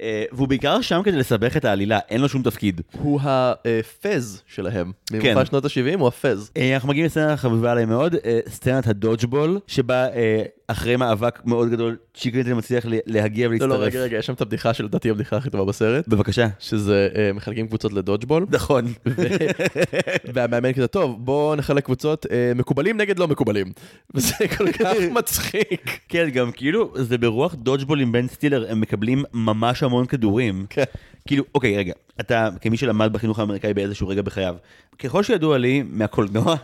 אה, והוא בעיקר שם כדי לסבך את העלילה, אין לו שום תפקיד. הוא הפאז שלהם. כן. ממופע שנות ה-70 הוא הפז. אה, אנחנו מגיעים לסצנה חביבה עליי מאוד, אה, סצנת הדודג'בול, שבה אחרי מאבק מאוד גדול, צ'יקן ליטל מצליח להגיע לא, ולהצטרף. לא, רגע, רגע, יש שם את הבדיחה שלדעתי הבדיחה הכי טובה בסרט, בבקשה. שזה אה, מחלקים קבוצות לדודג'בול. נכון. והמאמן כזה, טוב, בואו נחלק קבוצות אה, מקובלים נגד לא מקובלים. וזה כל כך מצחיק. כן, גם כאילו, זה ברוח דודג'בול עם בן סטילר, הם מקבלים ממש המון כדורים. כן. כאילו, אוקיי, רגע, אתה כמי שלמד בחינוך האמריקאי באיזשהו רגע בחייו, ככל שידוע לי מהקולנוע,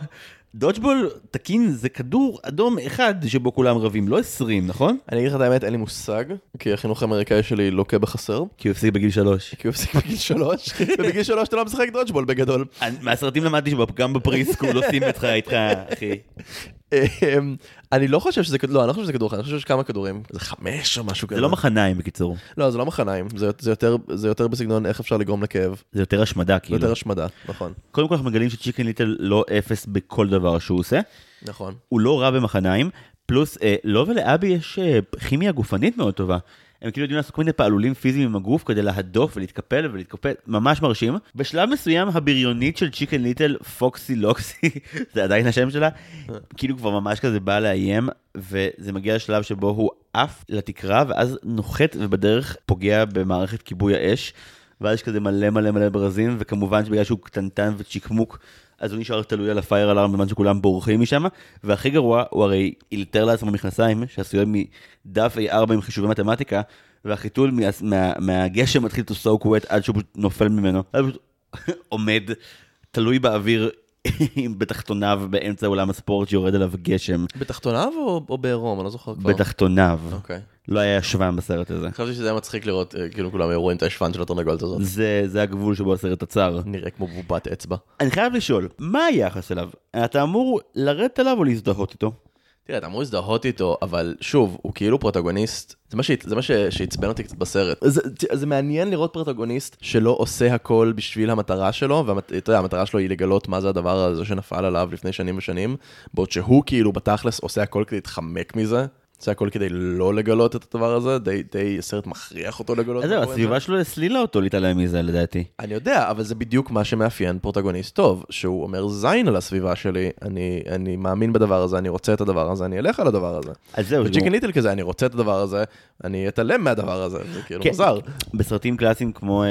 דודג'בול תקין זה כדור אדום אחד שבו כולם רבים, לא 20, נכון? אני אגיד לך את האמת, אין לי מושג, כי החינוך האמריקאי שלי לוקה בחסר. כי הוא הפסיק בגיל שלוש. כי הוא הפסיק בגיל שלוש, ובגיל שלוש אתה לא משחק דודג'בול בגדול. מהסרטים למדתי שגם בפריסקול עושים אותך איתך, אחי. אמ, אני לא חושב שזה, כד- לא, אני לא חושב שזה כדור אחד, אני חושב שיש כמה כדורים, זה חמש או משהו כזה. זה לא מחניים בקיצור, לא, זה לא מחניים, זה, זה, יותר, זה יותר בסגנון איך אפשר לגרום לכאב, זה יותר השמדה כאילו. יותר השמדה, נכון, קודם כל אנחנו מגלים שצ'יקן ליטל לא אפס בכל דבר שהוא עושה. נכון. הוא לא רע במחניים, פלוס אה, לו ולאבי יש אה, כימיה גופנית מאוד טובה. הם כאילו יודעים לעשות כל מיני פעלולים פיזיים עם הגוף כדי להדוף ולהתקפל ולהתקפל, ממש מרשים. בשלב מסוים הבריונית של צ'יקן ליטל, פוקסי לוקסי, זה עדיין השם שלה, כאילו כבר ממש כזה בא לאיים, וזה מגיע לשלב שבו הוא עף לתקרה, ואז נוחת ובדרך פוגע במערכת כיבוי האש, ואז יש כזה מלא מלא מלא ברזים, וכמובן שבגלל שהוא קטנטן וצ'יקמוק, אז הוא נשאר תלוי על הפייר אלארם בזמן שכולם בורחים משם, והכי גרוע, הוא הרי אילתר לעצמו מכנסיים שעשויים מדף A4 עם חישובי מתמטיקה, והחיתול מה, מה, מהגשם מתחיל to soak wet עד שהוא נופל ממנו. עומד תלוי באוויר בתחתוניו באמצע עולם הספורט שיורד עליו גשם. בתחתוניו או, או בעירום? אני לא זוכר כבר. בתחתוניו. אוקיי. לא היה שוון בסרט הזה. חשבתי שזה היה מצחיק לראות, אה, כאילו כולם רואים את השפן של התרנגולת הזאת. זה, זה הגבול שבו הסרט עצר. נראה כמו בובת אצבע. אני חייב לשאול, מה היחס אליו? אתה אמור לרדת עליו או להזדהות איתו? תראה, אתה אמור להזדהות איתו, אבל שוב, הוא כאילו פרוטגוניסט. זה מה, שעצבן אותי קצת בסרט. זה, זה מעניין לראות פרוטגוניסט שלא עושה הכל בשביל המטרה שלו, ואתה יודע, המטרה שלו היא לגלות מה זה הדבר הזה שנפל עליו לפני שנים ושנים, בעוד שהוא כאילו בתכלס עושה הכל כדי להתחמק מזה. עושה הכל כדי לא לגלות את הדבר הזה, די, די הסרט מכריח אותו לגלות. אז זהו, הסביבה זה. שלו הסלילה אותו להתעלם מזה לדעתי. אני יודע, אבל זה בדיוק מה שמאפיין פרוטגוניסט טוב, שהוא אומר זין על הסביבה שלי, אני, אני מאמין בדבר הזה, אני רוצה את הדבר הזה, אני אלך על הדבר הזה. אז זהו, וצ'יקן ליטל כזה, אני רוצה את הדבר הזה, אני אתעלם מהדבר הזה, זה כאילו כן. מוזר. בסרטים קלאסיים כמו, אה,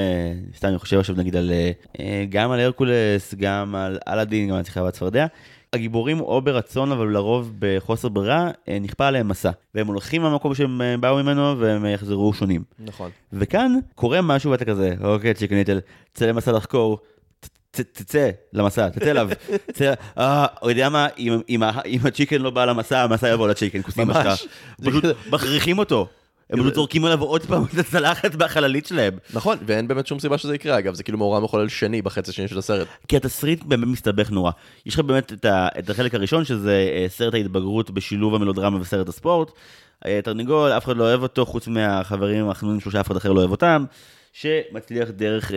סתם אני חושב עכשיו נגיד על, אה, אה, גם על הרקולס, גם על אלאדין, גם על צריכה והצפרדע, הגיבורים או ברצון אבל לרוב בחוסר ברירה, אה, נכפה עליהם מסע. והם הולכים מהמקום שהם אה, באו ממנו והם אה, יחזרו שונים. נכון. וכאן קורה משהו ואתה כזה, אוקיי, צ'יקן ליטל, צא למסע לחקור, תצא למסע, תצא אליו, תצא, אה, הוא יודע מה, אם- הצ'יקן לא בא למסע, המסע יבוא לצ'יקן, כוסים ממש. פשוט מכריחים אותו. הם פשוט זורקים עליו עוד פעם את הצלחת מהחללית שלהם. נכון, ואין באמת שום סיבה שזה יקרה, אגב, זה כאילו מאורע מחולל שני בחצי השני של הסרט. כי התסריט באמת מסתבך נורא. יש לך באמת את, ה, את החלק הראשון, שזה אה, סרט ההתבגרות בשילוב המלודרמה וסרט הספורט. אה, תרנגול, אף אחד לא אוהב אותו, חוץ מהחברים החנונים שלו שאף אחד אחר לא אוהב אותם, שמצליח דרך אה,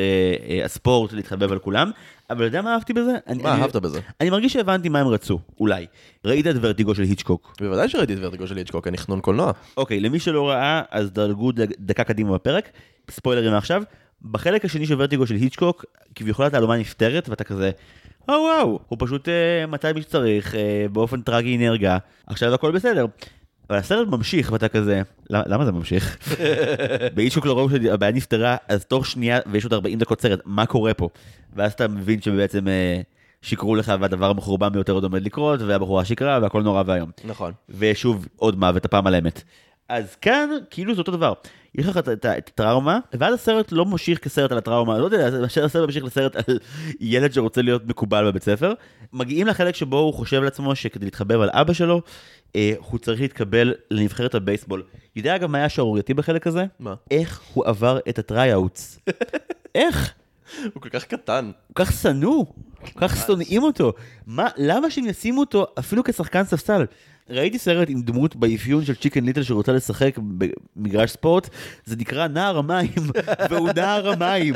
אה, הספורט להתחבב על כולם. אבל אתה יודע מה אהבתי בזה? אני, מה אני, אהבת בזה? אני מרגיש שהבנתי מה הם רצו, אולי. ראית את ורטיגו של היצ'קוק. בוודאי שראיתי את ורטיגו של היצ'קוק, אני חנון קולנוע. אוקיי, למי שלא ראה, אז דרגו דק- דקה קדימה בפרק, ספוילרים מעכשיו. בחלק השני של ורטיגו של היצ'קוק, כביכול התעלומה נפתרת, ואתה כזה, או וואו, הוא פשוט אה, מתי מי שצריך, אה, באופן טרגי נהרגה, עכשיו הכל בסדר. אבל הסרט ממשיך, ואתה כזה, "למה- למה זה ממשיך? בהיצ'קוק לא ראו שהבעיה נפתרה, אז תוך שנייה, ויש עוד 40 דקות סרט, מה קורה פה? ואז אתה מבין שבעצם אה, שיקרו לך, והדבר המחורבן ביותר עוד עומד לקרות, והבחורה שיקרה, והכל נורא ואיום. נכון. ושוב עוד מוות, הפעם על אמת. אז כאן, כאילו זה אותו דבר. יש לך את- את את הטראומה, ואז הסרט לא ממשיך כסרט על הטראומה, לא יודע, הסרט ממשיך לסרט על ילד שרוצה להיות מקובל בבית ספר. מגיעים לחלק שבו הוא חושב לעצמו שכדי להתחבב על אבא שלו, אה, הוא צריך להתקבל לנבחרת הבייסבול. יודע אגב מה היה שערורייתי בחלק הזה? מה? איך הוא עבר את ה tryouts. איך? הוא כל כך קטן. הוא כך שנוא. כל כך שונאים אותו. מה, למה שהם ישימו אותו אפילו כשחקן ספסל? ראיתי סרט עם דמות באפיון של צ'יקן ליטל שרוצה לשחק במגרש ספורט, זה נקרא נער המים, והוא נער המים.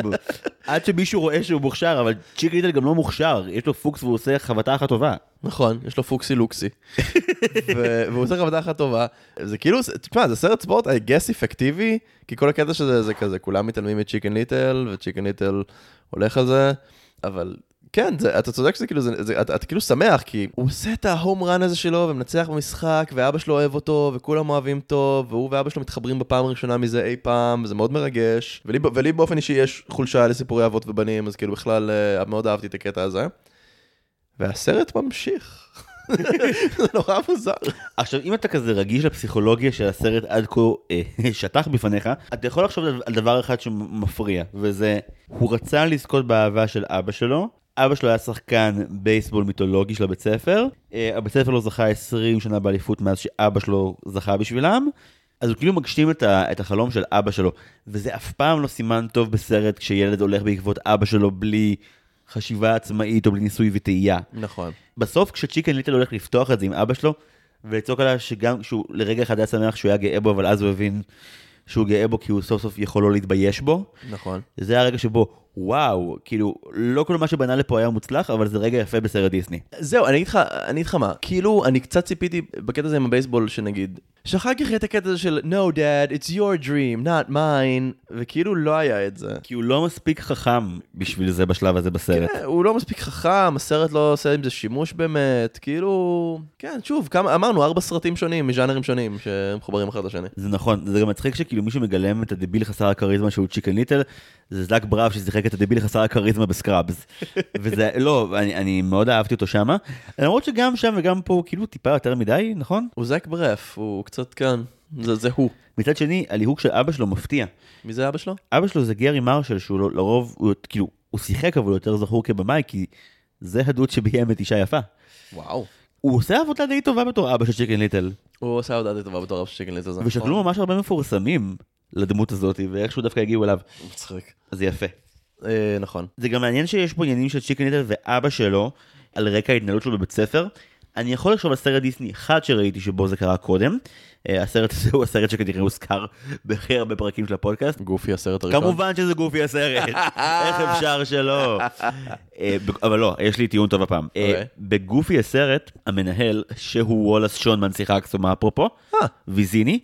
עד שמישהו רואה שהוא מוכשר, אבל צ'יקן ליטל גם לא מוכשר, יש לו פוקס והוא עושה חבטה אחת טובה. נכון, יש לו פוקסי לוקסי. והוא עושה חבטה אחת טובה. זה כאילו, תשמע, זה סרט ספורט, I guess אפקטיבי, כי כל הקטע שזה זה כזה, כולם מתעלמים מצ'יקן ליטל, וצ'יקן ליטל הולך על זה, אבל כן, זה, אתה צודק שזה כאילו, זה, זה, אתה, אתה כאילו שמח, כי הוא עושה את ההום רן הזה שלו, ומנצח במשחק, ואבא שלו אוהב אותו, וכולם אוהבים אותו, והוא ואבא שלו מתחברים בפעם הראשונה מזה אי פעם, וזה מאוד מרגש. ולי, ולי באופן אישי יש חולשה לסיפורי אבות ובנים, אז כאילו בכלל אה, מאוד אהבתי את הקטע הזה. והסרט ממשיך. זה נורא מוזר. עכשיו, אם אתה כזה רגיש לפסיכולוגיה של הסרט עד כה אה, שטח בפניך, אתה יכול לחשוב על דבר אחד שמפריע, וזה, הוא רצה לזכות באהבה של אבא שלו, אבא שלו היה שחקן בייסבול מיתולוגי של הבית ספר, אה, הבית ספר לא זכה 20 שנה באליפות מאז שאבא שלו זכה בשבילם, אז הוא כאילו מגשים את, ה, את החלום של אבא שלו, וזה אף פעם לא סימן טוב בסרט כשילד הולך בעקבות אבא שלו בלי חשיבה עצמאית או בלי ניסוי וטעייה. נכון. בסוף כשצ'יקן ליטל הולך לפתוח את זה עם אבא שלו, ולצעוק עליו שגם כשהוא לרגע אחד היה שמח שהוא היה גאה בו, אבל אז הוא הבין שהוא גאה בו כי הוא סוף סוף יכול לא להתבייש בו. נכון. זה הרגע שבו וואו, כאילו, לא כל מה שבנה לפה היה מוצלח, אבל זה רגע יפה בסרט דיסני. זהו, אני אגיד לך, אני אגיד לך מה, כאילו, אני קצת ציפיתי בקטע הזה עם הבייסבול, שנגיד, שאחר כך יהיה את הקטע הזה של No dad, it's your dream, not mine, וכאילו לא היה את זה. כי הוא לא מספיק חכם בשביל זה בשלב הזה בסרט. כן, הוא לא מספיק חכם, הסרט לא עושה עם זה שימוש באמת, כאילו... כן, שוב, כמה, אמרנו, ארבע סרטים שונים, מז'אנרים שונים, שמחוברים אחד לשני. זה נכון, זה גם מצחיק שכאילו מישהו מגלם את הדביל חסר הכריזמה שהוא צ'יקן ליטל, זה זאק בראף ששיחק את הדביל חסר הכריזמה בסקראבס. וזה, לא, אני, אני מאוד אהבתי אותו שמה, למרות שגם שם וגם פה כאילו טיפה יותר מדי, נכון? הוא זאק בראף, הוא קצת כאן, זה, זה הוא. מצד שני, הליהוק של אבא שלו מפתיע. מי זה אבא שלו? אבא שלו זה גרי מרשל, שהוא לא- לרוב, הוא, כאילו, הוא שיחק אבל הוא יותר זכור כבמאי, כי זה הדוד שביים את אישה יפה. וואו. הוא עושה עבודה די טובה בתור אבא של צ'יקן ליטל. הוא עושה עבודה די טובה בתור אב של צ'יקן ליטל. ושקלו נכון. ממש הרבה מפורסמים לדמות הזאת, ואיכשהו דווקא הגיעו אליו. מצחיק. זה יפה. אה, נכון. זה גם מעניין שיש פה עניינים של צ'יקן ליטל ואבא שלו, על רקע ההתנהלות שלו בבית ספר. אני יכול לחשוב על סרט דיסני אחד שראיתי שבו זה קרה קודם. אה, הסרט הזה הוא הסרט שכנראה הוזכר בהכי הרבה פרקים של הפודקאסט. גופי הסרט הראשון. כמובן שזה גופי הסרט, איך אפשר שלא? אה, אבל לא, יש לי טיעון טוב הפעם. אה, אוקיי. בגופי הסרט, המנהל, שהוא וולאס שון מנסיכה הקסומה אפרופו. ויזיני,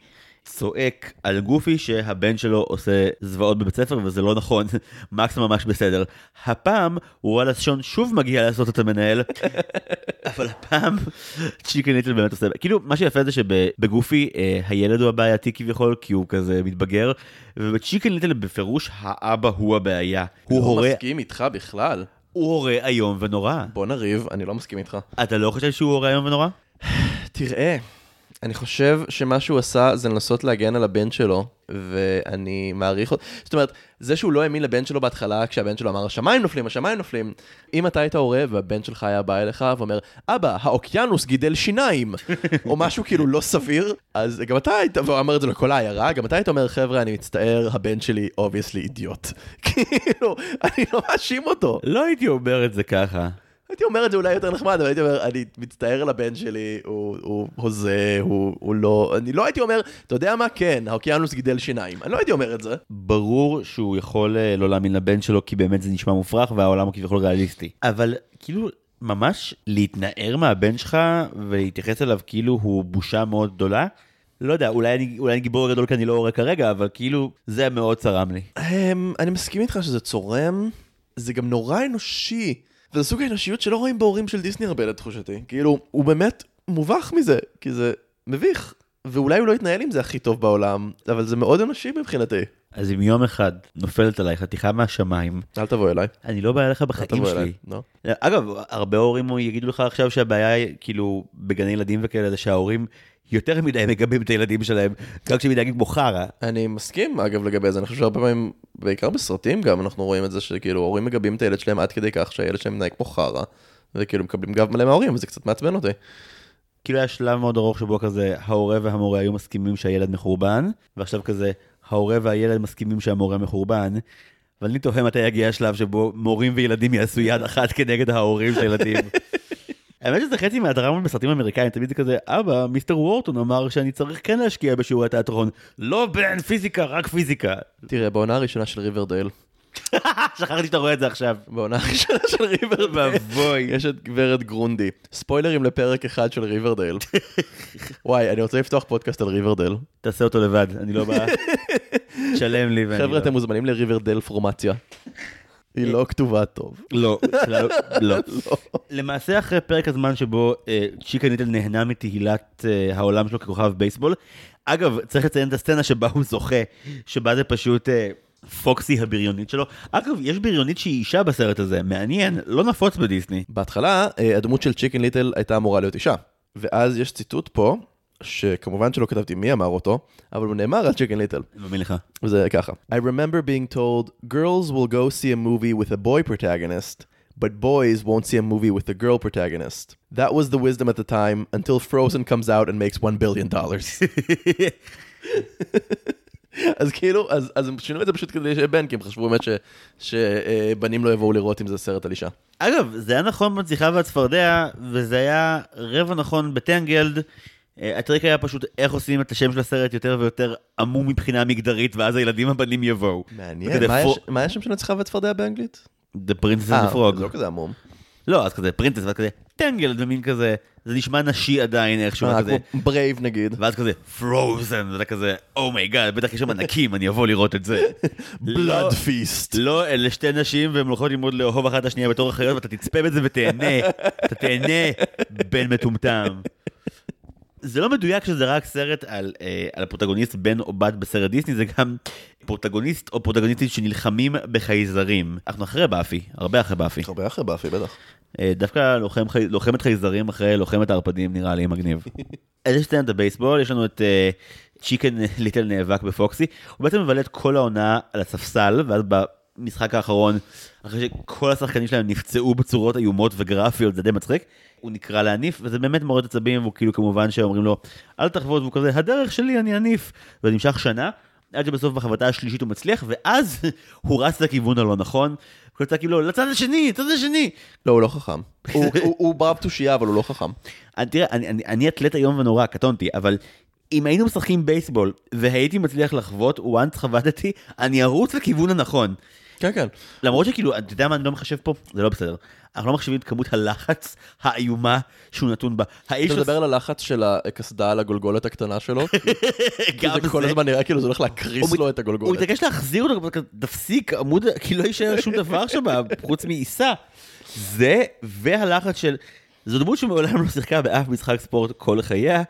צועק על גופי שהבן שלו עושה זוועות בבית ספר וזה לא נכון, מקס ממש בסדר. הפעם וואלאס שון שוב מגיע לעשות את המנהל, אבל הפעם צ'יקן ליטל באמת עושה, כאילו מה שיפה זה שבגופי אה, הילד הוא הבעייתי כביכול כי הוא כזה מתבגר, ובצ'יקן ליטל בפירוש האבא הוא הבעיה. הוא לא הורה, מסכים איתך בכלל. הוא הורה איום ונורא. בוא נריב, אני לא מסכים איתך. אתה לא חושב שהוא הורה איום ונורא? תראה, אני חושב שמה שהוא עשה זה לנסות להגן על הבן שלו, ואני מעריך אותו. זאת אומרת, זה שהוא לא האמין לבן שלו בהתחלה, כשהבן שלו אמר, השמיים נופלים, השמיים נופלים. אם אתה היית הורה והבן שלך היה בא אליך ואומר, אבא, האוקיינוס גידל שיניים, או משהו כאילו לא סביר, אז גם אתה היית, והוא אמר את זה לכל העיירה, גם אתה היית אומר, חבר'ה, אני מצטער, הבן שלי obviously אידיוט. כאילו, אני לא מאשים אותו. לא הייתי אומר את זה ככה. הייתי אומר את זה אולי יותר נחמד, אבל הייתי אומר, אני מצטער על הבן שלי, הוא, הוא הוזה, הוא, הוא לא... אני לא הייתי אומר, אתה יודע מה? כן, האוקיינוס גידל שיניים. אני לא הייתי אומר את זה. ברור שהוא יכול אה, לא להאמין לבן שלו כי באמת זה נשמע מופרך והעולם הוא כביכול ריאליסטי. אבל כאילו ממש להתנער מהבן שלך ולהתייחס אליו כאילו הוא בושה מאוד גדולה. לא יודע, אולי אני, אולי אני גיבור גדול כי אני לא הורה כרגע, אבל כאילו זה מאוד צרם לי. Um, אני מסכים איתך שזה צורם, זה גם נורא אנושי. וזה סוג האנושיות שלא רואים בהורים של דיסני הרבה לתחושתי. כאילו, הוא באמת מובך מזה, כי זה מביך. ואולי הוא לא יתנהל עם זה הכי טוב בעולם, אבל זה מאוד אנושי מבחינתי. אז אם יום אחד נופלת עליי חתיכה מהשמיים, אל תבוא אליי. אני לא בא אליך אל בחיים תבוא אליי. שלי. לא. אגב, הרבה הורים יגידו לך עכשיו שהבעיה היא כאילו בגני ילדים וכאלה, זה שההורים יותר מדי מגבים את הילדים שלהם, גם כשהם מתנהגים כמו חרא. אני מסכים, אגב, לגבי זה. אני חושב שהרבה פעמים, בעיקר בסרטים גם, אנחנו רואים את זה שכאילו, הורים מגבים את הילד שלהם עד כדי כך שהילד שלהם מתנהג כמו חרא, וכאילו מקבלים גב מלא מההורים, וזה קצת מעצבן אותי. כאילו היה שלב מאוד ארוך שבו כזה ההורה והמורה היו מסכימים שהילד מחורבן, ועכשיו כזה ההורה והילד מסכימים שהמורה מחורבן, אבל אני תוהה מתי יגיע השלב שבו מורים וילדים יעשו יד אחת כנגד ההורים של הילדים. האמת שזה חצי מהדרמות בסרטים אמריקאים, תמיד זה כזה, אבא, mister וורטון אמר שאני צריך כן להשקיע בשיעורי תיאטרון. לא בן, פיזיקה, רק פיזיקה. תראה, בעונה הראשונה של ריברדייל, שכחתי שאתה רואה את זה עכשיו. בעונה הראשונה של ריברדייל, ואבוי. יש את גברת גרונדי. ספוילרים לפרק אחד של ריברדייל. וואי, אני רוצה לפתוח פודקאסט על ריברדייל. תעשה אותו לבד, אני לא בא... תשלם לי ואני חבר'ה, לא. אתם מוזמנים לריברדייל פורמציה. היא לא כתובה טוב. לא, לא, לא. למעשה אחרי פרק הזמן שבו אה, צ'יקן ליטל נהנה מתהילת אה, העולם שלו ככוכב בייסבול. אגב, צריך לציין את הסצנה שבה הוא זוכה, שבה זה פשוט אה, פוקסי הבריונית שלו. אגב, יש בריונית שהיא אישה בסרט הזה, מעניין, לא נפוץ בדיסני. בהתחלה, הדמות של צ'יקן ליטל הייתה אמורה להיות אישה. ואז יש ציטוט פה, שכמובן שלא כתבתי מי אמר אותו, אבל הוא נאמר על צ'יקן ליטל. אני מאמין לך. וזה ככה. I remember being told, girls will go see a movie with a boy protagonist, but boys won't see a movie with a girl protagonist. That was the wisdom at the time, until Frozen comes out and makes one billion dollars. אז כאילו, אז, אז הם שינו את זה פשוט כדי שיהיה בן, כי הם חשבו באמת ש- שבנים לא יבואו לראות אם זה סרט על אישה. אגב, זה היה נכון בצליחה והצפרדע, וזה היה רבע נכון בטנגלד. אה, הטריק היה פשוט איך עושים את השם של הסרט יותר ויותר עמום מבחינה מגדרית, ואז הילדים הבנים יבואו. מעניין, מה שם של הנסיכה והצפרדע באנגלית? The Princess אה, and the Frog. זה לא כזה עמום. לא, אז כזה Princess, ואז כזה Tangled, ומין כזה, זה נשמע נשי עדיין איכשהו, אה, כזה. כמו Brave נגיד. ואז כזה Frozen, ואתה כזה, oh my god, בטח יש שם ענקים, אני אבוא לראות את זה. לא- blood feast. לא, אלה שתי נשים והן הולכות ללמוד לאהוב אחת את השנייה בתור אחיות ואתה תצפה בזה ותהנה, אתה תהנה, בן מטומטם. זה לא מדויק שזה רק סרט על, אה, על הפרוטגוניסט בן או בת בסרט דיסני, זה גם פרוטגוניסט או פרוטגוניסטית שנלחמים בחייזרים. אנחנו אחרי באפי, הרבה אחרי באפי. הרבה אחרי באפי, בטח. אה, דווקא לוחם, לוחמת חייזרים אחרי לוחמת הערפדים נראה לי מגניב. אז יש סצנת הבייסבול, יש לנו את אה, צ'יקן ליטל נאבק בפוקסי, הוא בעצם מבלה את כל העונה על הספסל, ואז במשחק האחרון, אחרי שכל השחקנים שלהם נפצעו בצורות איומות וגרפיות, זה די מצחיק, הוא נקרא להניף, וזה באמת מוריד עצבים, והוא כאילו כמובן שאומרים לו, אל תחבוד, והוא כזה, הדרך שלי, אני אניף, וזה נמשך שנה. עד שבסוף בחבטה השלישית הוא מצליח, ואז הוא רץ לכיוון הלא נכון, הוא צעק כאילו, לצד השני, לצד השני, לא, הוא לא חכם. הוא- הוא- הוא ברב תושייה, אבל הוא לא חכם. תראה, אני, אני, אני אתלט איום ונורא, קטונתי, אבל אם היינו משחקים בייסבול והייתי מצליח לחוות, once חבטתי, אני ארוץ לכיוון הנכון. כן, כן. למרות שכאילו, אתה יודע מה אני לא מחשב פה? זה לא בסדר. אנחנו לא מחשבים את כמות הלחץ האיומה שהוא נתון בה. האיש אתה מדבר על הלחץ של הקסדה על הגולגולת הקטנה שלו? גם זה כל. הזמן נראה כאילו זה הולך להקריס הוא לו את הוא הגולגולת. מתעקש להחזיר אותו, תפסיק, עמוד, כי לא יישאר שום דבר שם חוץ מעיסה. זה והלחץ של, זו דמות שמעולם לא שיחקה באף משחק ספורט כל חייה,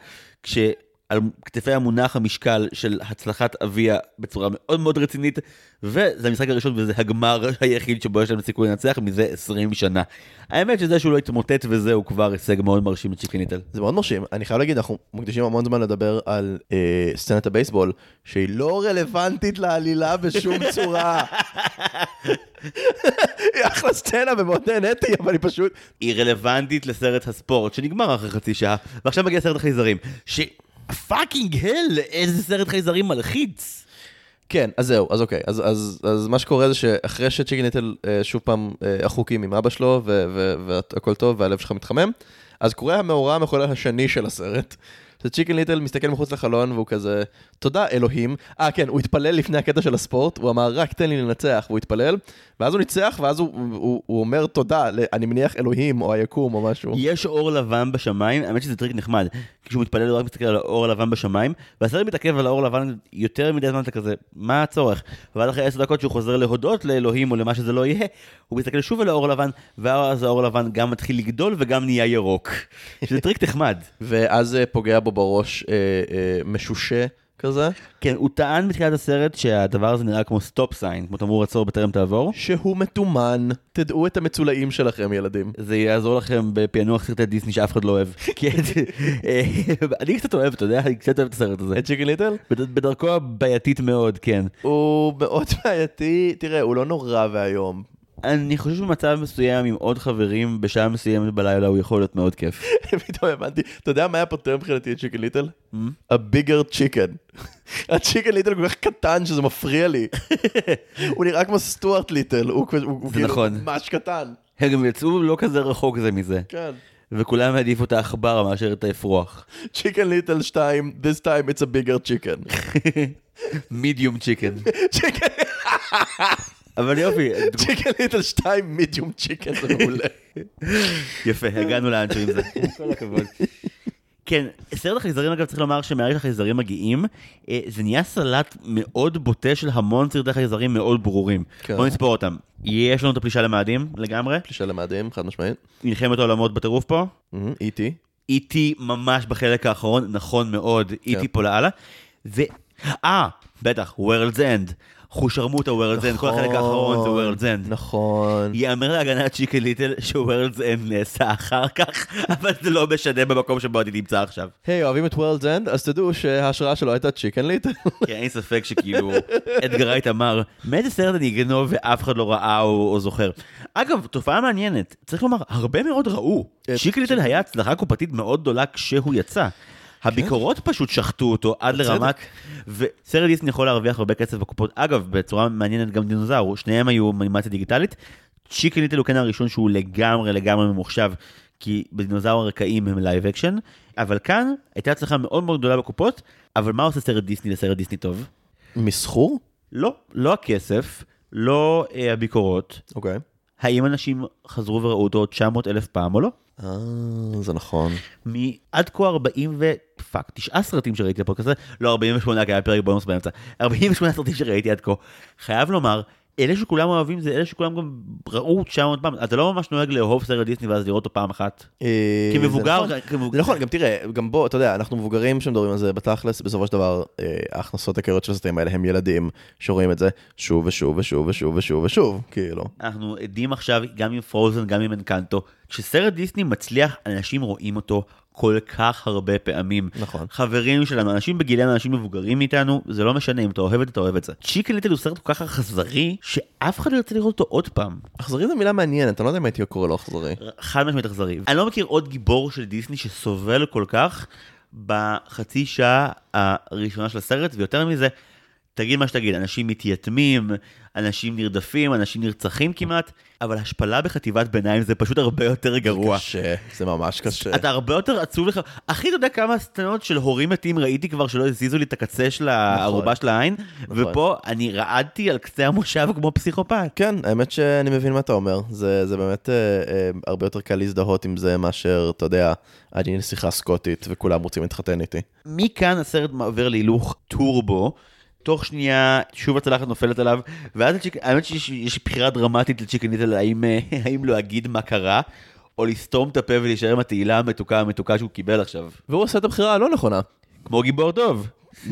כשעל כתפיה מונח המשקל של הצלחת אביה בצורה מאוד מאוד רצינית, וזה המשחק הראשון וזה הגמר היחיד שבו יש להם סיכוי לנצח מזה 20 שנה. האמת שזה שהוא לא התמוטט וזה הוא כבר הישג מאוד מרשים לצ'יקן ליטל. זה מאוד מרשים. אני חייב להגיד, אנחנו מקדישים המון זמן לדבר על אה, סצנת הבייסבול, שהיא לא רלוונטית לעלילה בשום צורה. היא אחלה סצנה ומאוד נהניתי, אבל היא פשוט... היא רלוונטית לסרט הספורט שנגמר אחרי חצי שעה, ועכשיו מגיע סרט החייזרים, ש fucking hell, איזה סרט חייזרים מלחיץ. כן, אז זהו, אז אוקיי. אז, אז, אז מה שקורה זה שאחרי שצ'יקן ליטל אה, שוב פעם אה, החוקים עם אבא שלו, והכל טוב, והלב שלך מתחמם, אז קורה המאורע המחולל השני של הסרט. שצ'יקן ליטל מסתכל מחוץ לחלון והוא כזה, תודה אלוהים. אה כן, הוא התפלל לפני הקטע של הספורט, הוא אמר רק תן לי לנצח, והוא התפלל, ואז הוא ניצח, ואז הוא, הוא, הוא אומר תודה, אני מניח אלוהים או היקום או משהו. יש אור לבן בשמיים, האמת שזה טריק נחמד, כשהוא מתפלל הוא רק מסתכל על האור הלבן בשמיים, והסרט מתעכב על האור הלבן יותר מדי זמן, אתה כזה, מה הצורך? ואז אחרי עשר דקות שהוא חוזר להודות לאלוהים או למה שזה לא יהיה, הוא מסתכל שוב על האור הלבן, ואז האור הלבן גם מתחיל לגדול וגם נהיה ירוק. שזה טריק נחמד. ואז זה פוגע בו בראש אה, אה, משושה כזה, כן, הוא טען בתחילת הסרט שהדבר הזה נראה כמו stop sign, כמו תמרור עצור בטרם תעבור. שהוא מתומן. תדעו את המצולעים שלכם, ילדים. זה יעזור לכם בפענוח סרטי דיסני שאף אחד לא אוהב. אה, אני קצת אוהב, אתה יודע, אני קצת אוהב את הסרט הזה. את צ'יקן ליטל? בד- בדרכו הבעייתית מאוד, כן. הוא מאוד בעייתי, תראה, הוא לא נורא ואיום. אני חושב שבמצב מסוים עם עוד חברים, בשעה מסוימת בלילה הוא יכול להיות מאוד כיף. פתאום הבנתי, אתה יודע מה היה פותר מבחינתי את צ'יקן ליטל? a bigger chicken. הצ'יקן ליטל כל כך קטן שזה מפריע לי. הוא נראה כמו סטוארט ליטל, הוא כאילו נכון. ממש קטן. הם גם יצאו לא כזה רחוק זה מזה. כן. וכולם העדיפו את העכבר מאשר את האפרוח. צ'יקן ליטל 2, this time it's a bigger chicken. medium chicken. אבל יופי, צ'יקן ליטל 2, medium chicken, זה מעולה. יפה, הגענו לאנשהו עם זה. כל הכבוד. כן, סרט החייזרים אגב צריך לומר שמהרגע שהחייזרים מגיעים, אה, זה נהיה סלט מאוד בוטה של המון סרטי חייזרים מאוד ברורים. כן. בוא נספור אותם. יש לנו את הפלישה למאדים לגמרי, פלישה למאדים, חד משמעית. מלחמת העולמות בטירוף פה, איטי. איטי ממש בחלק האחרון, נכון מאוד, איטי פה לאללה. ו... אה, בטח, World's End. חושרמוטה World's End, כל החלק האחרון זה World's End. נכון. יאמר להגנת צ'יקן ליטל ש-World's End נעשה אחר כך, אבל זה לא משנה במקום שבו אני נמצא עכשיו. היי, אוהבים את World's End? אז תדעו שההשראה שלו הייתה צ'יקן ליטל. כן, אין ספק שכאילו, אדגר רייט אמר, מאיזה סרט אני אגנוב ואף אחד לא ראה או, זוכר. אגב, תופעה מעניינת, צריך לומר, הרבה מאוד ראו. את- צ'יקן ליטל היה הצלחה קופתית מאוד גדולה כשהוא יצא. הביקורות פשוט שחטו אותו עד. לרמת, וסרט דיסני יכול להרוויח הרבה כסף בקופות. אגב, בצורה מעניינת גם דינוזאור, שניהם היו אנימציה דיגיטלית. צ'יקן ליטל הוא כן הראשון שהוא לגמרי לגמרי ממוחשב, כי בדינוזאור הרקעים הם live action, אבל כאן הייתה הצלחה מאוד מאוד גדולה בקופות, אבל מה עושה סרט דיסני לסרט דיסני טוב? מסחור? לא, לא הכסף, לא אה, הביקורות. אוקיי. האם אנשים חזרו וראו אותו 900 אלף פעם או לא? אה, זה נכון. מעד כה 40 ו... fuck, תשעה סרטים שראיתי בפרק הזה, לא 48 כי היה פרק בונוס באמצע, 48 סרטים שראיתי עד כה. חייב לומר, אלה שכולם אוהבים זה אלה שכולם גם ראו 900 פעם, אתה לא ממש נוהג לאהוב סרט דיסני ואז לראות אותו פעם אחת. אה, כמבוגר, נכון. נכון, גם תראה, גם בוא, אתה יודע, אנחנו מבוגרים שמדברים על זה בתכלס, בסופו של דבר, אה, ההכנסות העיקריות של הסרטים האלה הם ילדים שרואים את זה שוב ושוב ושוב ושוב ושוב ושוב, כאילו. אנחנו עדים עכשיו גם עם פרוזן, גם עם אנקנטו, כשסרט דיסני מצליח, אנשים רואים אותו כל כך הרבה פעמים. נכון. חברים שלנו, אנשים בגילנו, אנשים מבוגרים מאיתנו, זה לא משנה אם אתה אוהב את זה, אתה אוהב את זה. צ'יקן ליטל הוא סרט כל כך אכזרי, שאף אחד לא ירצה לראות אותו עוד פעם. אכזרי זו מילה מעניינת, אני לא יודע אם הייתי קורא לו אכזרי. חד משמעית אכזרי. אני לא מכיר עוד גיבור של דיסני שסובל כל כך בחצי שעה הראשונה של הסרט, ויותר מזה, תגיד מה שתגיד, אנשים מתייתמים, אנשים נרדפים, אנשים נרצחים כמעט, אבל השפלה בחטיבת ביניים זה פשוט הרבה יותר גרוע. קשה, זה ממש קשה. אתה הרבה יותר עצוב לך. אחי, אתה יודע כמה סצנות של הורים מתים ראיתי כבר שלא הזיזו לי את הקצה של הערובה של העין? נכון. ופה אני רעדתי על קצה המושב כמו פסיכופת. כן, האמת שאני מבין מה אתה אומר. זה, זה באמת אה, אה, הרבה יותר קל להזדהות עם זה מאשר, אתה יודע, אני נסיכה סקוטית וכולם רוצים להתחתן איתי. מכאן הסרט מעבר להילוך טורבו. תוך שנייה שוב הצלחת נופלת עליו ואז הצ'יק... האמת שיש יש בחירה דרמטית לצ'יקן ליטל האם, אה, האם להגיד מה קרה או לסתום את הפה ולהישאר עם התהילה המתוקה המתוקה שהוא קיבל עכשיו. והוא עושה את הבחירה הלא נכונה. כמו גיבור טוב.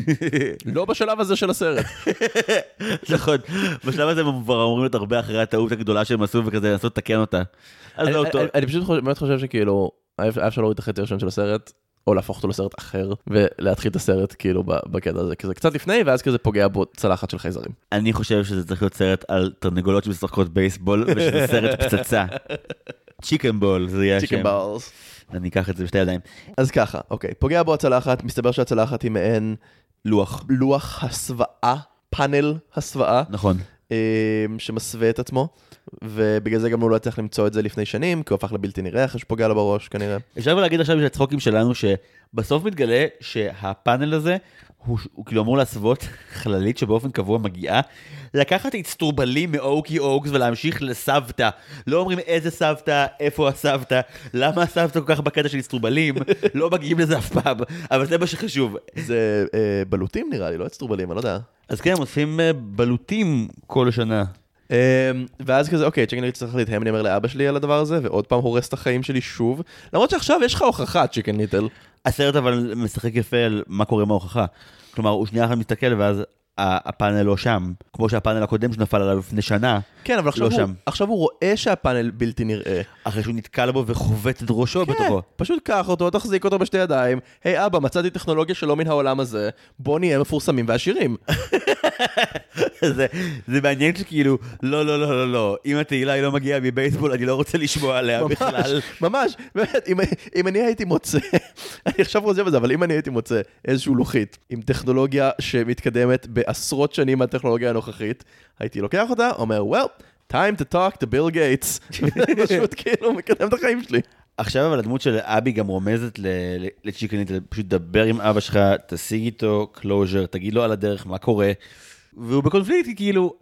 לא בשלב הזה של הסרט. נכון, בשלב הזה הם כבר אמורים להיות הרבה אחרי הטעות הגדולה שהם עשו וכזה לנסות לתקן אותה. אני, לא אני, פשוט באמת חושב שכאילו, היה אפשר להוריד את החצי הראשון של הסרט, או להפוך אותו לסרט אחר, ולהתחיל את הסרט כאילו בקטע הזה, כזה קצת לפני, ואז כזה פוגע בו צלחת של חייזרים. אני חושב שזה צריך להיות סרט על תרנגולות שמשחקות בייסבול ושזה סרט פצצה. צ'יקן בול זה יהיה צ'יקן השם. בלס. אני אקח את זה בשתי ידיים. אז ככה, אוקיי, פוגע בו הצלחת, מסתבר שהצלחת היא מעין לוח. לוח הסוואה, פאנל הסוואה, נכון. אה, שמסווה את עצמו, ובגלל זה גם הוא לא הצליח למצוא את זה לפני שנים, כי הוא הפך לבלתי נראה אחרי שפוגע לו בראש כנראה. אפשר להגיד עכשיו של הצחוקים שלנו שבסוף מתגלה שהפאנל הזה הוא, הוא כאילו אמור להסוות חללית שבאופן קבוע מגיעה לקחת אצטרובלים מאוקי אוקס ולהמשיך לסבתא. לא אומרים איזה סבתא, איפה הסבתא, למה הסבתא כל כך בקטע של אצטרובלים, לא מגיעים לזה אף פעם, אבל זה מה שחשוב. זה אה, בלוטים נראה לי, לא אצטרובלים, אני לא יודע. אז כן, הם עושים אה, בלוטים כל שנה. אמ, ואז כזה, אוקיי, צ'יקן ליטל צריך להתאם, אני אומר לאבא שלי על הדבר הזה, ועוד פעם הורס את החיים שלי שוב. למרות שעכשיו יש לך הוכחה, צ'יקן ליטל. הסרט אבל משחק יפה על מה קורה עם ההוכחה. כלומר, הוא שנייה אחת מסתכל ואז הפאנל לא שם, כמו שהפאנל הקודם שנפל עליו לפני שנה, כן, אבל עכשיו, לא הוא, שם. עכשיו הוא רואה שהפאנל בלתי נראה. אחרי שהוא נתקל בו וחובט את ראשו כן, בתוכו. פשוט קח אותו, תחזיק אותו בשתי ידיים. היי אבא, מצאתי טכנולוגיה שלא מן העולם הזה, בוא נהיה מפורסמים ועשירים. זה, זה מעניין שכאילו, לא, לא, לא, לא, לא, אם התהילה היא לא מגיעה מבייסבול, אני לא רוצה לשמוע עליה בכלל. ממש, באמת, אם, אם אני הייתי מוצא, אני עכשיו חושב על זה, אבל אם אני הייתי מוצא איזשהו לוחית עם טכנולוגיה שמתקדמת בעשרות שנים מהטכנולוגיה הנוכחית, הייתי לוקח אותה, אומר, well, time to talk to ביל גייטס. פשוט כאילו מקדם את החיים שלי. עכשיו אבל הדמות של אבי גם רומזת לצ'יקן, פשוט דבר עם אבא שלך, תשיג איתו closure, תגיד לו על הדרך מה קורה. והוא בקונפליקט, כאילו,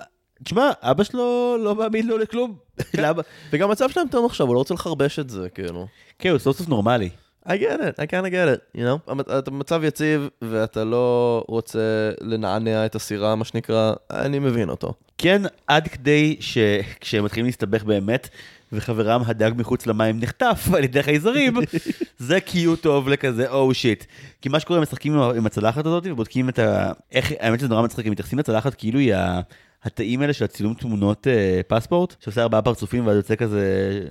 תשמע, אבא שלו לא מאמין לו לכלום. וגם המצב שלהם טוב עכשיו, הוא לא רוצה לחרבש את זה, כאילו. כן, הוא סוף סוף נורמלי. I get it, I kind of get it, you know? אתה במצב יציב ואתה לא רוצה לנענע את הסירה, מה שנקרא, אני מבין אותו. כן, עד כדי שכשהם מתחילים להסתבך באמת, וחברם הדג מחוץ למים נחטף על ידי חייזרים, זה cue טוב לכזה, oh shit. כי מה שקורה, הם משחקים עם הצלחת הזאת ובודקים את ה... איך, האמת שזה נורא מצחיק, הם מתייחסים לצלחת כאילו היא ה... התאים האלה של הצילום תמונות אה, פספורט, שעושה ארבעה פרצופים ואז יוצא כזה...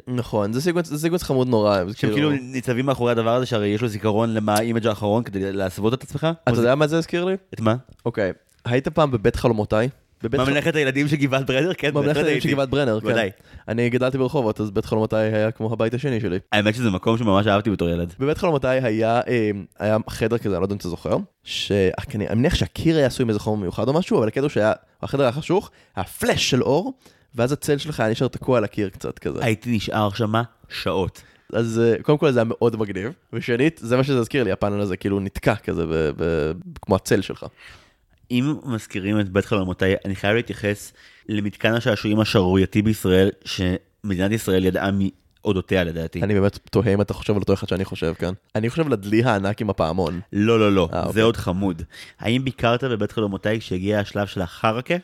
נכון, זה sequence, זה sequence חמוד נורא. זה שהם כאילו ניצבים מאחורי הדבר הזה, שהרי יש לו זיכרון למה ה image האחרון כדי להסוות את עצמך. אתה יודע מה זה הזכיר לי? את מה? אוקיי, היית פעם בבית חלומותיי? ממלכת הילדים של גבעת ברנר? כן, ממלכת הילדים. של גבעת ברנר, כן. אני גדלתי ברחובות, אז בית חלומותיי היה כמו הבית השני שלי. האמת שזה מקום שממש אהבתי בתור ילד. בבית חלומותיי היה, אה, היה חדר כזה, אני לא יודע אם אתה זוכר, שאני אני מניח שהקיר היה עשוי מאיזה חומר מיוחד או משהו, אבל הקטע שהיה, החדר היה חשוך, היה פלאש של אור, ואז הצל שלך היה נשאר תקוע על הקיר קצת כזה. הייתי נשאר שמה שעות. אז אה, קודם כל זה היה מאוד מגניב, ושנית, זה מה שזה הזכיר לי, הפאנל הזה כאילו נתקע כזה, ב- ב- כמו הצל שלך. אם מזכירים את בית חלומותיי, אני חייב להתייחס למתקן השעשועים השערורייתי בישראל, שמדינת ישראל ידעה מאודותיה לדעתי. אני באמת תוהה אם אתה חושב על אותו אחד שאני חושב כאן. אני חושב על הדלי הענק עם הפעמון. לא, לא, לא, אה, זה אוקיי. עוד חמוד. האם ביקרת בבית חלומותיי כשהגיע השלב של החרקה?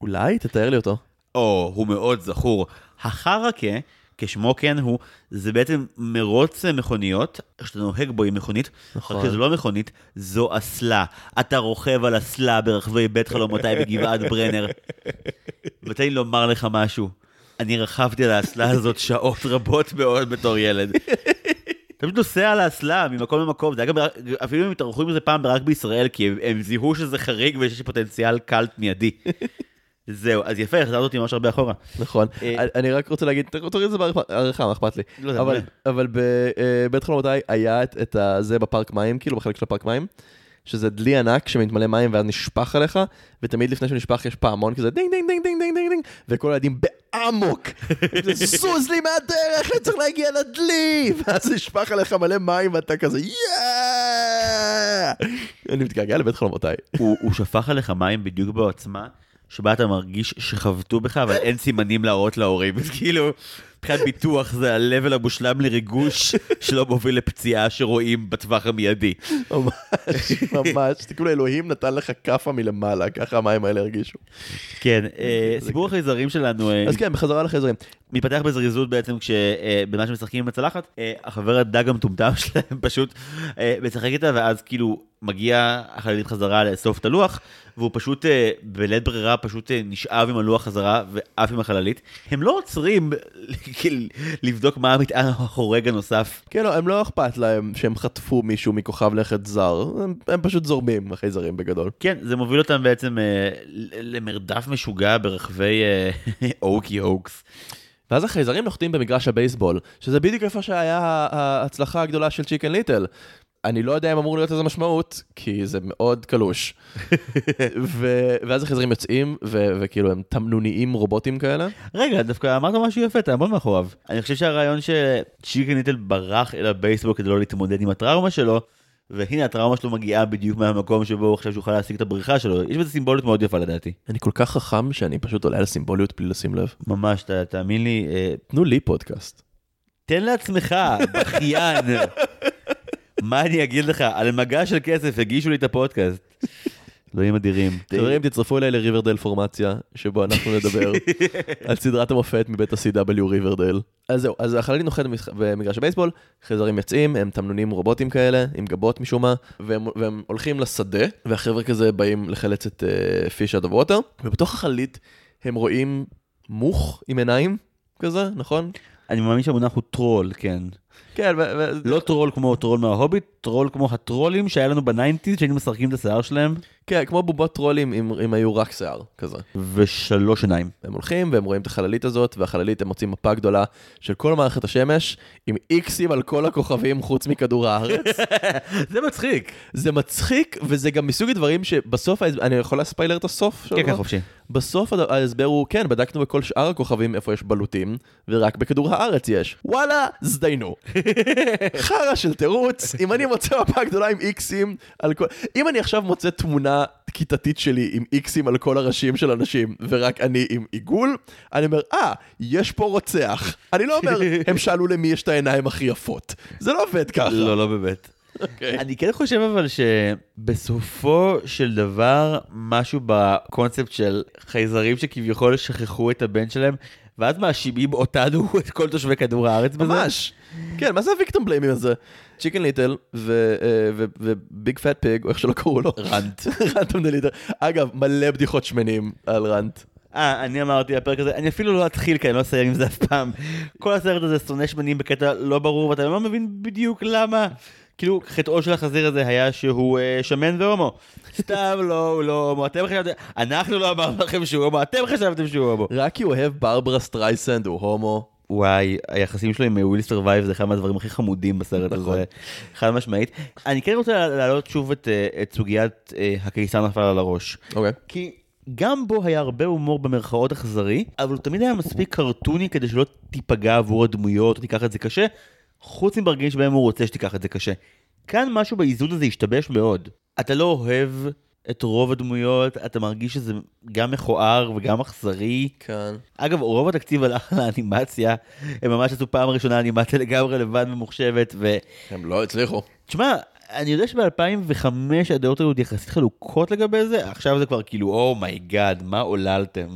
אולי? תתאר לי אותו. או, הוא מאוד זכור. החרקה, כשמו כן הוא, זה בעצם מרוץ מכוניות, שאתה נוהג בו עם מכונית, נכון. רק שזו לא מכונית, זו אסלה. אתה רוכב על אסלה ברחבי בית חלומותיי בגבעת ברנר. ותן לי לומר לך משהו, אני רכבתי על האסלה הזאת שעות רבות מאוד בתור ילד. אתה פשוט נוסע על האסלה ממקום למקום, זה היה גם, אפילו אם התארחו עם זה פעם רק בישראל, כי הם, הם זיהו שזה חריג ויש פוטנציאל קלט מיידי. זהו, אז יפה, החזרת אותי ממש הרבה אחורה. נכון. אה, אני רק רוצה להגיד, תוריד את זה בעריכה, מה אכפת לי. לא, אבל- בבית חלומותיי היה את- זה בפארק מים, כאילו בחלק של הפארק מים, שזה דלי ענק שמתמלא מים ואז נשפך עליך, ותמיד לפני שהוא נשפך יש פעמון כזה דינג דינג דינג דינג דינג דינג דינג, וכל הילדים באמוק, זוז לי מהדרך, אני צריך להגיע לדלי, ואז נשפך עליך מלא מים ואתה כזה יאה! אני מתגעגע לבית חלומותיי. הוא שפך עליך מים בדיוק בעוצמה שבה אתה מרגיש שחבטו בך, אבל אין סימנים להראות להורים. אז כאילו, מבחינת ביטוח זה ה-level המושלם לריגוש שלא מוביל לפציעה שרואים בטווח המיידי. ממש, ממש, כאילו אלוהים נתן לך כאפה מלמעלה, ככה המים האלה הרגישו. כן, אה, סיפור החייזרים שלנו אה, אז כן, בחזרה לחייזרים. מתפתח בזריזות בעצם כשבזמן שמשחקים עם הצלחת, אה, החבר הדג המטומטם שלהם פשוט אה, משחק איתה, ואז כאילו מגיע החללית חזרה לאסוף את הלוח, והוא פשוט אה, בלית ברירה פשוט אה, נשאב עם הלוח חזרה ועף עם החללית. הם לא עוצרים לבדוק מה המטען החורג הנוסף. כן, לא, הם לא אכפת להם שהם חטפו מישהו מכוכב לכת זר, הם, הם פשוט זורמים, החייזרים בגדול. כן, זה מוביל אותם בעצם אה, למרדף משוגע ברחבי אה, אוקי אוקס. ואז החייזרים נוחתים במגרש הבייסבול, שזה בדיוק איפה שהיה ההצלחה הגדולה של צ'יקן ליטל. אני לא יודע אם אמור להיות לזה משמעות, כי זה מאוד קלוש. ו- ואז החייזרים יוצאים, ו- וכאילו הם תמנוניים רובוטים כאלה. רגע, דווקא אמרת משהו יפה, תעמוד מאחוריו. אני חושב שהרעיון שצ'יקן ליטל ברח אל הבייסבול כדי לא להתמודד עם הטראומה שלו, והנה הטראומה שלו מגיעה בדיוק מהמקום שבו הוא חושב שהוא יכול להשיג את הבריחה שלו. יש בזה סימבוליות מאוד יפה לדעתי. אני כל כך חכם שאני פשוט עולה על סימבוליות בלי לשים לב. ממש, ת, תאמין לי, אה, תנו לי פודקאסט. תן לעצמך, בכיין. מה אני אגיד לך, על מגע של כסף הגישו לי את הפודקאסט. אלוהים אדירים. חברים, תצטרפו אליי לריברדייל פורמציה, שבו אנחנו נדבר על סדרת המופת מבית ה-CW ריברדייל. אז זהו, אז החללית נוחת במגרש הבייסבול, חייזרים יוצאים, הם תמנונים רובוטים כאלה, עם גבות משום מה, והם, והם הולכים לשדה, והחבר'ה כזה באים לחלץ את Fish Out of Water, ובתוך החללית הם רואים מוך עם עיניים כזה, נכון? אני מאמין שהמונח הוא טרול, כן. כן, ו- לא טרול כמו טרול מההוביט, טרול כמו הטרולים שהיה לנו ב nineties, שהיינו משחקים את השיער שלהם, כן, כמו בובות טרולים אם, אם היו רק שיער כזה. ושלוש עיניים. הם הולכים והם רואים את החללית הזאת, והחללית הם מוצאים מפה גדולה של כל מערכת השמש, עם איקסים על כל הכוכבים חוץ מכדור הארץ. זה מצחיק. זה מצחיק, וזה גם מסוג הדברים שבסוף, אני יכול לספיילר את הסוף? כן, כן, חופשי. בסוף ההסבר הוא, כן, בדקנו בכל שאר הכוכבים איפה יש בלוטים, ורק בכדור הארץ יש. וואלה, זדיינו. חרא של תירוץ, אם אני מוצא מפה גדולה עם איקסים על כל... אם אני עכשיו מוצא תמונה כיתתית שלי עם איקסים על כל הראשים של אנשים, ורק אני עם עיגול, אני אומר, אה, יש פה רוצח. אני לא אומר, הם שאלו למי יש את העיניים הכי יפות. זה לא עובד ככה. לא, לא באמת. אוקיי. אני כן חושב אבל שבסופו של דבר משהו בקונספט של חייזרים שכביכול שכחו את הבן שלהם ואז מאשימים אותנו את כל תושבי כדור הארץ בזה. ממש. כן, מה זה ה victim blaming הזה? צ'יקן ליטל ו big fat pig, או איך שלא קראו לו. רנט. Runt of the Litter. אגב, מלא בדיחות שמנים על רנט. אה, אני אמרתי בפרק הזה, אני אפילו לא אתחיל כי אני לא אסיים עם זה אף פעם. כל הסרט הזה שונא שמנים בקטע לא ברור ואתה לא מבין בדיוק למה. כאילו, חטאו של החזיר הזה היה שהוא אה, שמן והומו. סתם לא, הוא לא הומו. אתם חשבתם, אנחנו לא אמרנו לכם שהוא הומו, אתם חשבתם שהוא הומו. רק כי הוא אוהב ברברה סטרייסנד, הוא הומו. וואי, היחסים שלו עם I Will Survive זה אחד מהדברים הכי חמודים בסרט נכון. הזה, חד משמעית. אני כן רוצה להעלות שוב את, אה, את סוגיית אה, הקיסר נפל על הראש. אוקיי. כי גם בו היה הרבה הומור במרכאות אכזרי, אבל הוא תמיד היה מספיק קרטוני כדי שלא תיפגע עבור הדמויות או תיקח את זה קשה, חוץ מברגעים שבהם הוא רוצה שתיקח את זה קשה. כאן משהו באיזון הזה השתבש מאוד. אתה לא אוהב את רוב הדמויות, אתה מרגיש שזה גם מכוער וגם אכזרי. כן. אגב, רוב התקציב הלך לאנימציה, הם ממש עשו פעם ראשונה אנימציה לגמרי לבד וממוחשבת, ו... הם לא הצליחו. תשמע, אני יודע שב-2005 הדעות היו יחסית חלוקות לגבי זה, עכשיו זה כבר כאילו, oh my god, מה עוללתם?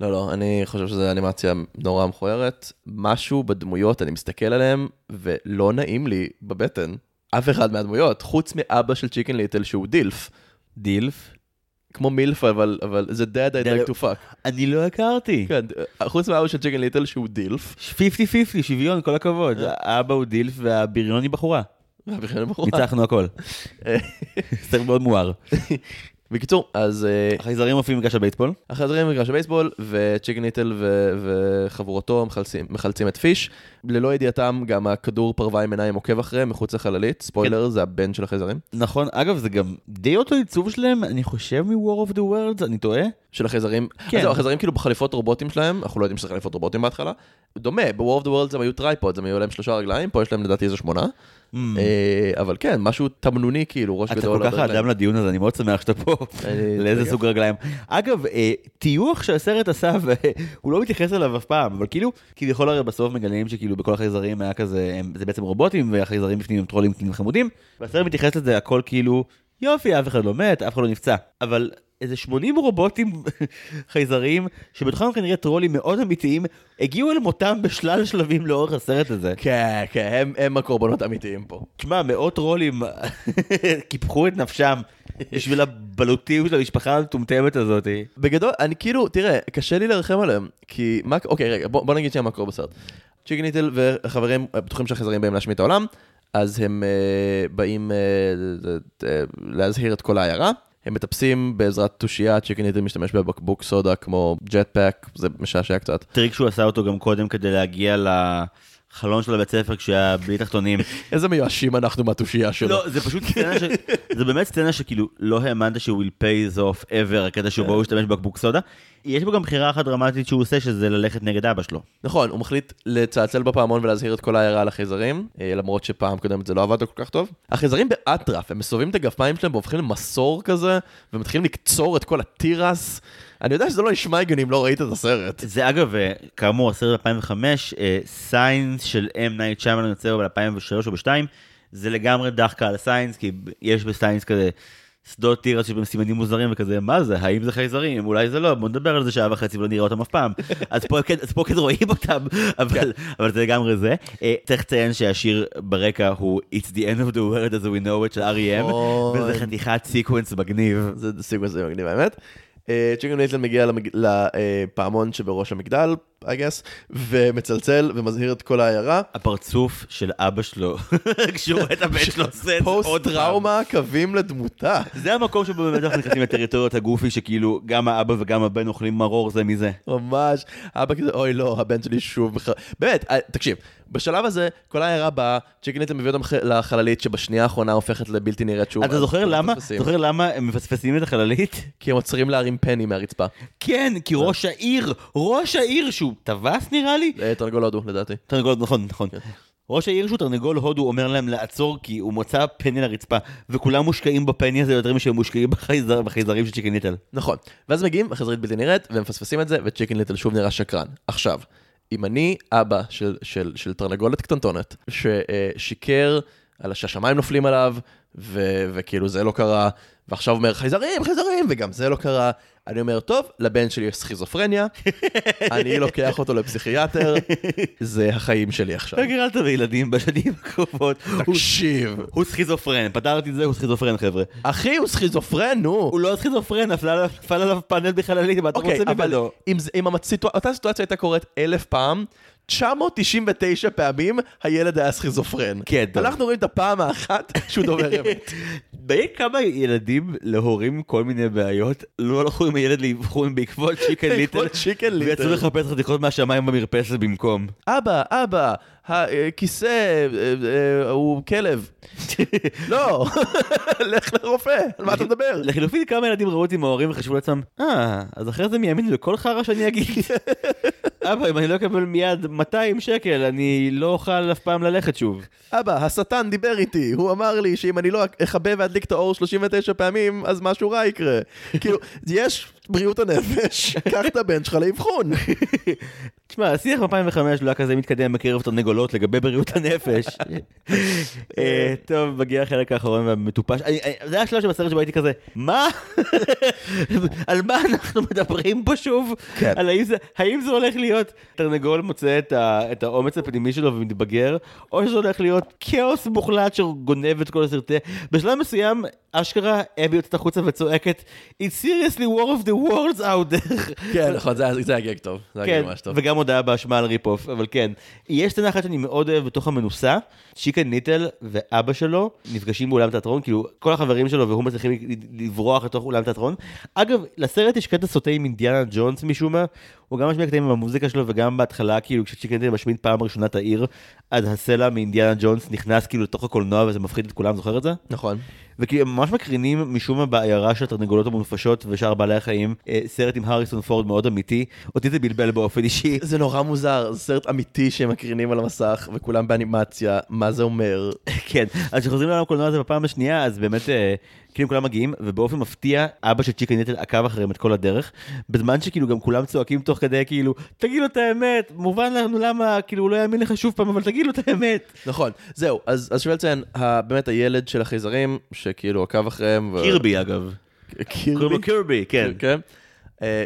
לא, לא, אני חושב שזו אנימציה נורא מכוערת. משהו בדמויות, אני מסתכל עליהם, ולא נעים לי בבטן. אף אחד מהדמויות, חוץ מאבא של צ'יקן ליטל שהוא דילף. דילף? כמו מילף, אבל, אבל זה dad I'd like to fuck. אני לא הכרתי. כן, חוץ מאבא של צ'יקן ליטל שהוא דילף. 50-50, שוויון, כל הכבוד. האבא הוא דילף והבריון היא בחורה. והבכיין בחורה. ניצחנו הכל. סרט מאוד מואר. בקיצור, אז אה, החייזרים מופיעים במגרש הבייסבול. החזרים במגרש הבייסבול, וצ'יקן ליטל ו- וחבורתו מחלצים, מחלצים את פיש. ללא ידיעתם, גם הכדור פרווה עם עיניים עוקב אחריהם מחוץ לחללית. ספוילר, זה הבן של החייזרים. נכון, אגב, זה גם די אותו עיצוב שלהם, אני חושב מ-War of the Worlds, אני טועה? של החייזרים. כן. אז זהו, החייזרים כאילו בחליפות רובוטים שלהם, אנחנו לא יודעים שזה חליפות רובוטים בהתחלה. דומה, ב-War of the Worlds הם היו tripod, הם היו להם שלושה רגליים, פה יש להם לדעתי איזה שמונה. אה, אבל כן, משהו תמנוני כאילו, ראש כזה גדול. כל כך. האדם לדיון הזה, אני מאוד שמח שאתה פה. אני- לאיזה סוג רגליים. אגב, אה, טיוח שהסרט עשה, והוא לא מתייחס אליו אף פעם, אבל כאילו, כביכול הרי בסוף מגלים שכאילו בכל החייזרים היה כזה, הם- זה בעצם רובוטים, והחייזרים בפנים הם טרולים קטנים חמודים, והסרט מתייחס לזה הכל כאילו, יופי, אף אחד לא מת, אף אחד לא נפצע. אבל איזה 80 רובוטים חייזריים, שבתוכם כנראה טרולים מאוד אמיתיים, הגיעו אל מותם בשלל שלבים לאורך הסרט הזה. כן, כן, הם- הם הקורבנות האמיתיים פה. תשמע, מאות טרולים קיפחו את נפשם בשביל הבלוטים של המשפחה המטומטמת הזאת. בגדול, אני כאילו, תראה, קשה לי לרחם עליהם, כי מה, אוקיי, רגע, בוא, בוא נגיד שנייה מה קורה בסרט. צ'יקן ליטל והחברים בטוחים שהחייזרים באים להשמיד את העולם, אז הם אה, באים אה, אה, אה, להזהיר את כל העיירה. הם מטפסים בעזרת תושייה, צ'יקן ליטל משתמש בבקבוק סודה כמו ג'ט פאק, זה משעשע קצת. טריק שהוא עשה אותו גם קודם כדי להגיע לחלון של הבית ספר כשהיה בלי תחתונים. איזה מיואשים אנחנו מהתושייה שלו. לא, זה פשוט סצנה ש... זה באמת סצנה שכאילו לא האמנת שהוא will pay off ever, הקטע שבו הוא השתמש בבקבוק סודה. יש בו גם בחירה אחת דרמטית שהוא עושה, שזה ללכת נגד אבא שלו. נכון, הוא מחליט לצלצל בפעמון ולהזהיר את כל העיירה על החייזרים, אה, למרות שפעם קודמת זה לא עבד לו כל כך טוב. החייזרים באטרף, הם מסובבים את הגפיים שלהם והופכים למסור כזה, ומתחילים לקצור את כל התירס. אני יודע שזה לא נשמע הגיוני אם לא ראית את הסרט. זה אגב, אה, כאמור, הסרט 2005, Signs של M. נייט שיימלן יוצא ב-2003 או ב-2002, זה לגמרי דחקה על ה Signs, כי יש ב Signs כזה שדות תירס שבהם סימנים מוזרים וכזה, מה זה, האם זה חייזרים, אולי זה לא, בוא נדבר על זה שעה וחצי ולא נראה אותם אף פעם. אז פה כן, אז פה כן רואים אותם, אבל, אבל זה לגמרי זה. אה, צריך לציין שהשיר ברקע הוא It's the end of the world as we know it של R.E.M. אוי. וזה חתיכת sequence מגניב. זה זה מגניב האמת. צ'יקן ליטל מגיע למג- לפעמון שבראש המגדל, I guess, ומצלצל ומזהיר את כל העיירה. הפרצוף של אבא שלו, כשהוא רואה את הבן שלו עושה את זה עוד פאקינג פעם. טראומה קווים לדמותה. זה המקום שבו באמת אנחנו נכנסים לטריטוריות ה Goofy, שכאילו גם האבא וגם הבן אוכלים מרור זה מזה. ממש, אבא כזה, אוי לא, הבן שלי שוב. באמת, אה, תקשיב, בשלב הזה, כל העיירה באה, צ'יקן ליטל מביא אותם לחללית שבשנייה האחרונה הופכת לבלתי נראית שוב. אתה זוכר למה? זוכר למה הם מפספסים את החללית? כי הם עוצרים להרים פני מהרצפה. כן, כי ראש העיר, ראש העיר שהוא טווס נראה לי? אה, תרנגול הודו, לדעתי. תרנגול, נכון, נכון. ראש העיר שהוא תרנגול הודו אומר להם לעצור כי הוא מוצא פני לרצפה וכולם מושקעים בפני הזה יותר משהם מושקעים בחייזר, בחייזרים של צ'יקן ליטל. נכון. ואז מגיעים לחזרית בלתי נראית, והם מפספסים את זה, וצ'יקן ליטל שוב נראה שקרן. עכשיו, אם אני אבא של, של, של תרנגולת קטנטונת, ששיקר על שהשמיים נופלים עליו, ו, וכאילו זה לא קרה, ועכשיו אומר חייזרים, חייזרים, וגם זה לא קרה, אני אומר, טוב, לבן שלי יש סכיזופרניה, אני לוקח אותו לפסיכיאטר, זה החיים שלי עכשיו. אתה גידלת בילדים בשנים הקרובות. תקשיב, הוא סכיזופרן, פתרתי את זה, הוא סכיזופרן חבר'ה. אחי, הוא סכיזופרן, נו. הוא לא סכיזופרן, נפל עליו- פאנל בחללית, מה אתה אוקיי, רוצה אבל ממנו? אם, הסיטואציה, אותה סיטואציה הייתה קורית אלף פעם, 999 פעמים הילד היה סכיזופרן. כן, טוב. אנחנו רואים את הפעם האחת שהוא דובר אמת. די, כמה ילדים להורים כל מיני בעיות לא הלכו עם הילד לאבחון בעקבות צ'יקן ליטל בעקבות צ'יקן ליטל. ויצאו לחפש חתיכות מהשמיים במרפסת במקום. אבא, אבא, הכיסא אה, אה, הוא כלב. לא, לך לרופא, על מה אתה מדבר? לחילופין כמה ילדים ראו אותי עם ההורים וחשבו לעצמם, אה, אז אחרי זה מי יאמין לכל חרא שאני אגיד? אבא, אם אני לא אקבל מיד 200 שקל, אני לא אוכל אף פעם ללכת שוב. אבא, השטן דיבר איתי, הוא אמר לי שאם אני לא אכבה ואדליק את האור 39 פעמים, אז משהו רע יקרה. כאילו, יש בריאות הנפש, קח את הבן שלך לאבחון. תשמע, השיח ב-2005 לא היה כזה מתקדם בקרב תרנגולות לגבי בריאות הנפש. אה, טוב, מגיע החלק האחרון והמטופש. זה היה השלב שבסרט שבו הייתי כזה, מה? על מה אנחנו מדברים פה שוב? כן. על האם זה- הולך להיות תרנגול מוצא את האומץ הפנימי שלו ומתבגר, או שזה הולך להיות כאוס מוחלט שגונב את כל הסרטי... בשלב מסוים, אשכרה, אבי יוצאת החוצה וצועקת, It's seriously war of the worlds out there. כן, נכון, זה היה- גג טוב. זה היה כן, ממש טוב. וגם הודעה באשמה על rip-off, אבל כן. יש סצנה אחת שאני מאוד אוהב בתוך המנוסה, צ'יקן ליטל ואבא שלו נפגשים באולם תיאטרון, כאילו כל החברים שלו והוא מצליחים לברוח לתוך אולם תיאטרון. אגב, לסרט יש קטע סוטה עם אינדיאנה ג'ונס משום מה, הוא גם משמיע קטעים עם המוזיקה שלו וגם בהתחלה, כאילו כשצ'יקן ליטל מזהיר פעם ראשונה את העיר, אז הסלע מאינדיאנה ג'ונס נכנס כאילו לתוך הקולנוע וזה מפחיד את כולם, זוכר את זה? נכון. וכי הם ממש מקרינים משום מה בעיירה של התרנגולות המונפשות ושאר בעלי החיים, אה, סרט עם הריסון פורד מאוד אמיתי, אותי זה בלבל באופן אישי. זה נורא מוזר, זה סרט אמיתי שהם מקרינים על המסך, וכולם באנימציה, מה זה אומר? כן, אז כשחוזרים לעולם הקולנוע הזה בפעם השנייה, אז באמת, אה, כאילו כולם מגיעים, ובאופן מפתיע, אבא של צ'יקן ניטל עקב אחריהם את כל הדרך, בזמן שכאילו גם כולם צועקים תוך כדי, כאילו, תגיד לו את האמת, מובן לנו למה, כאילו, הוא לא יאמין לך שוב פעם, אבל תגיד לו את האמת. נכון, זהו, אז אז שווה לציין, באמת הילד של החייזרים, שכאילו עקב אחריהם, ו- קירבי אגב. קירבי, קוראים לו קירבי, כן. כן.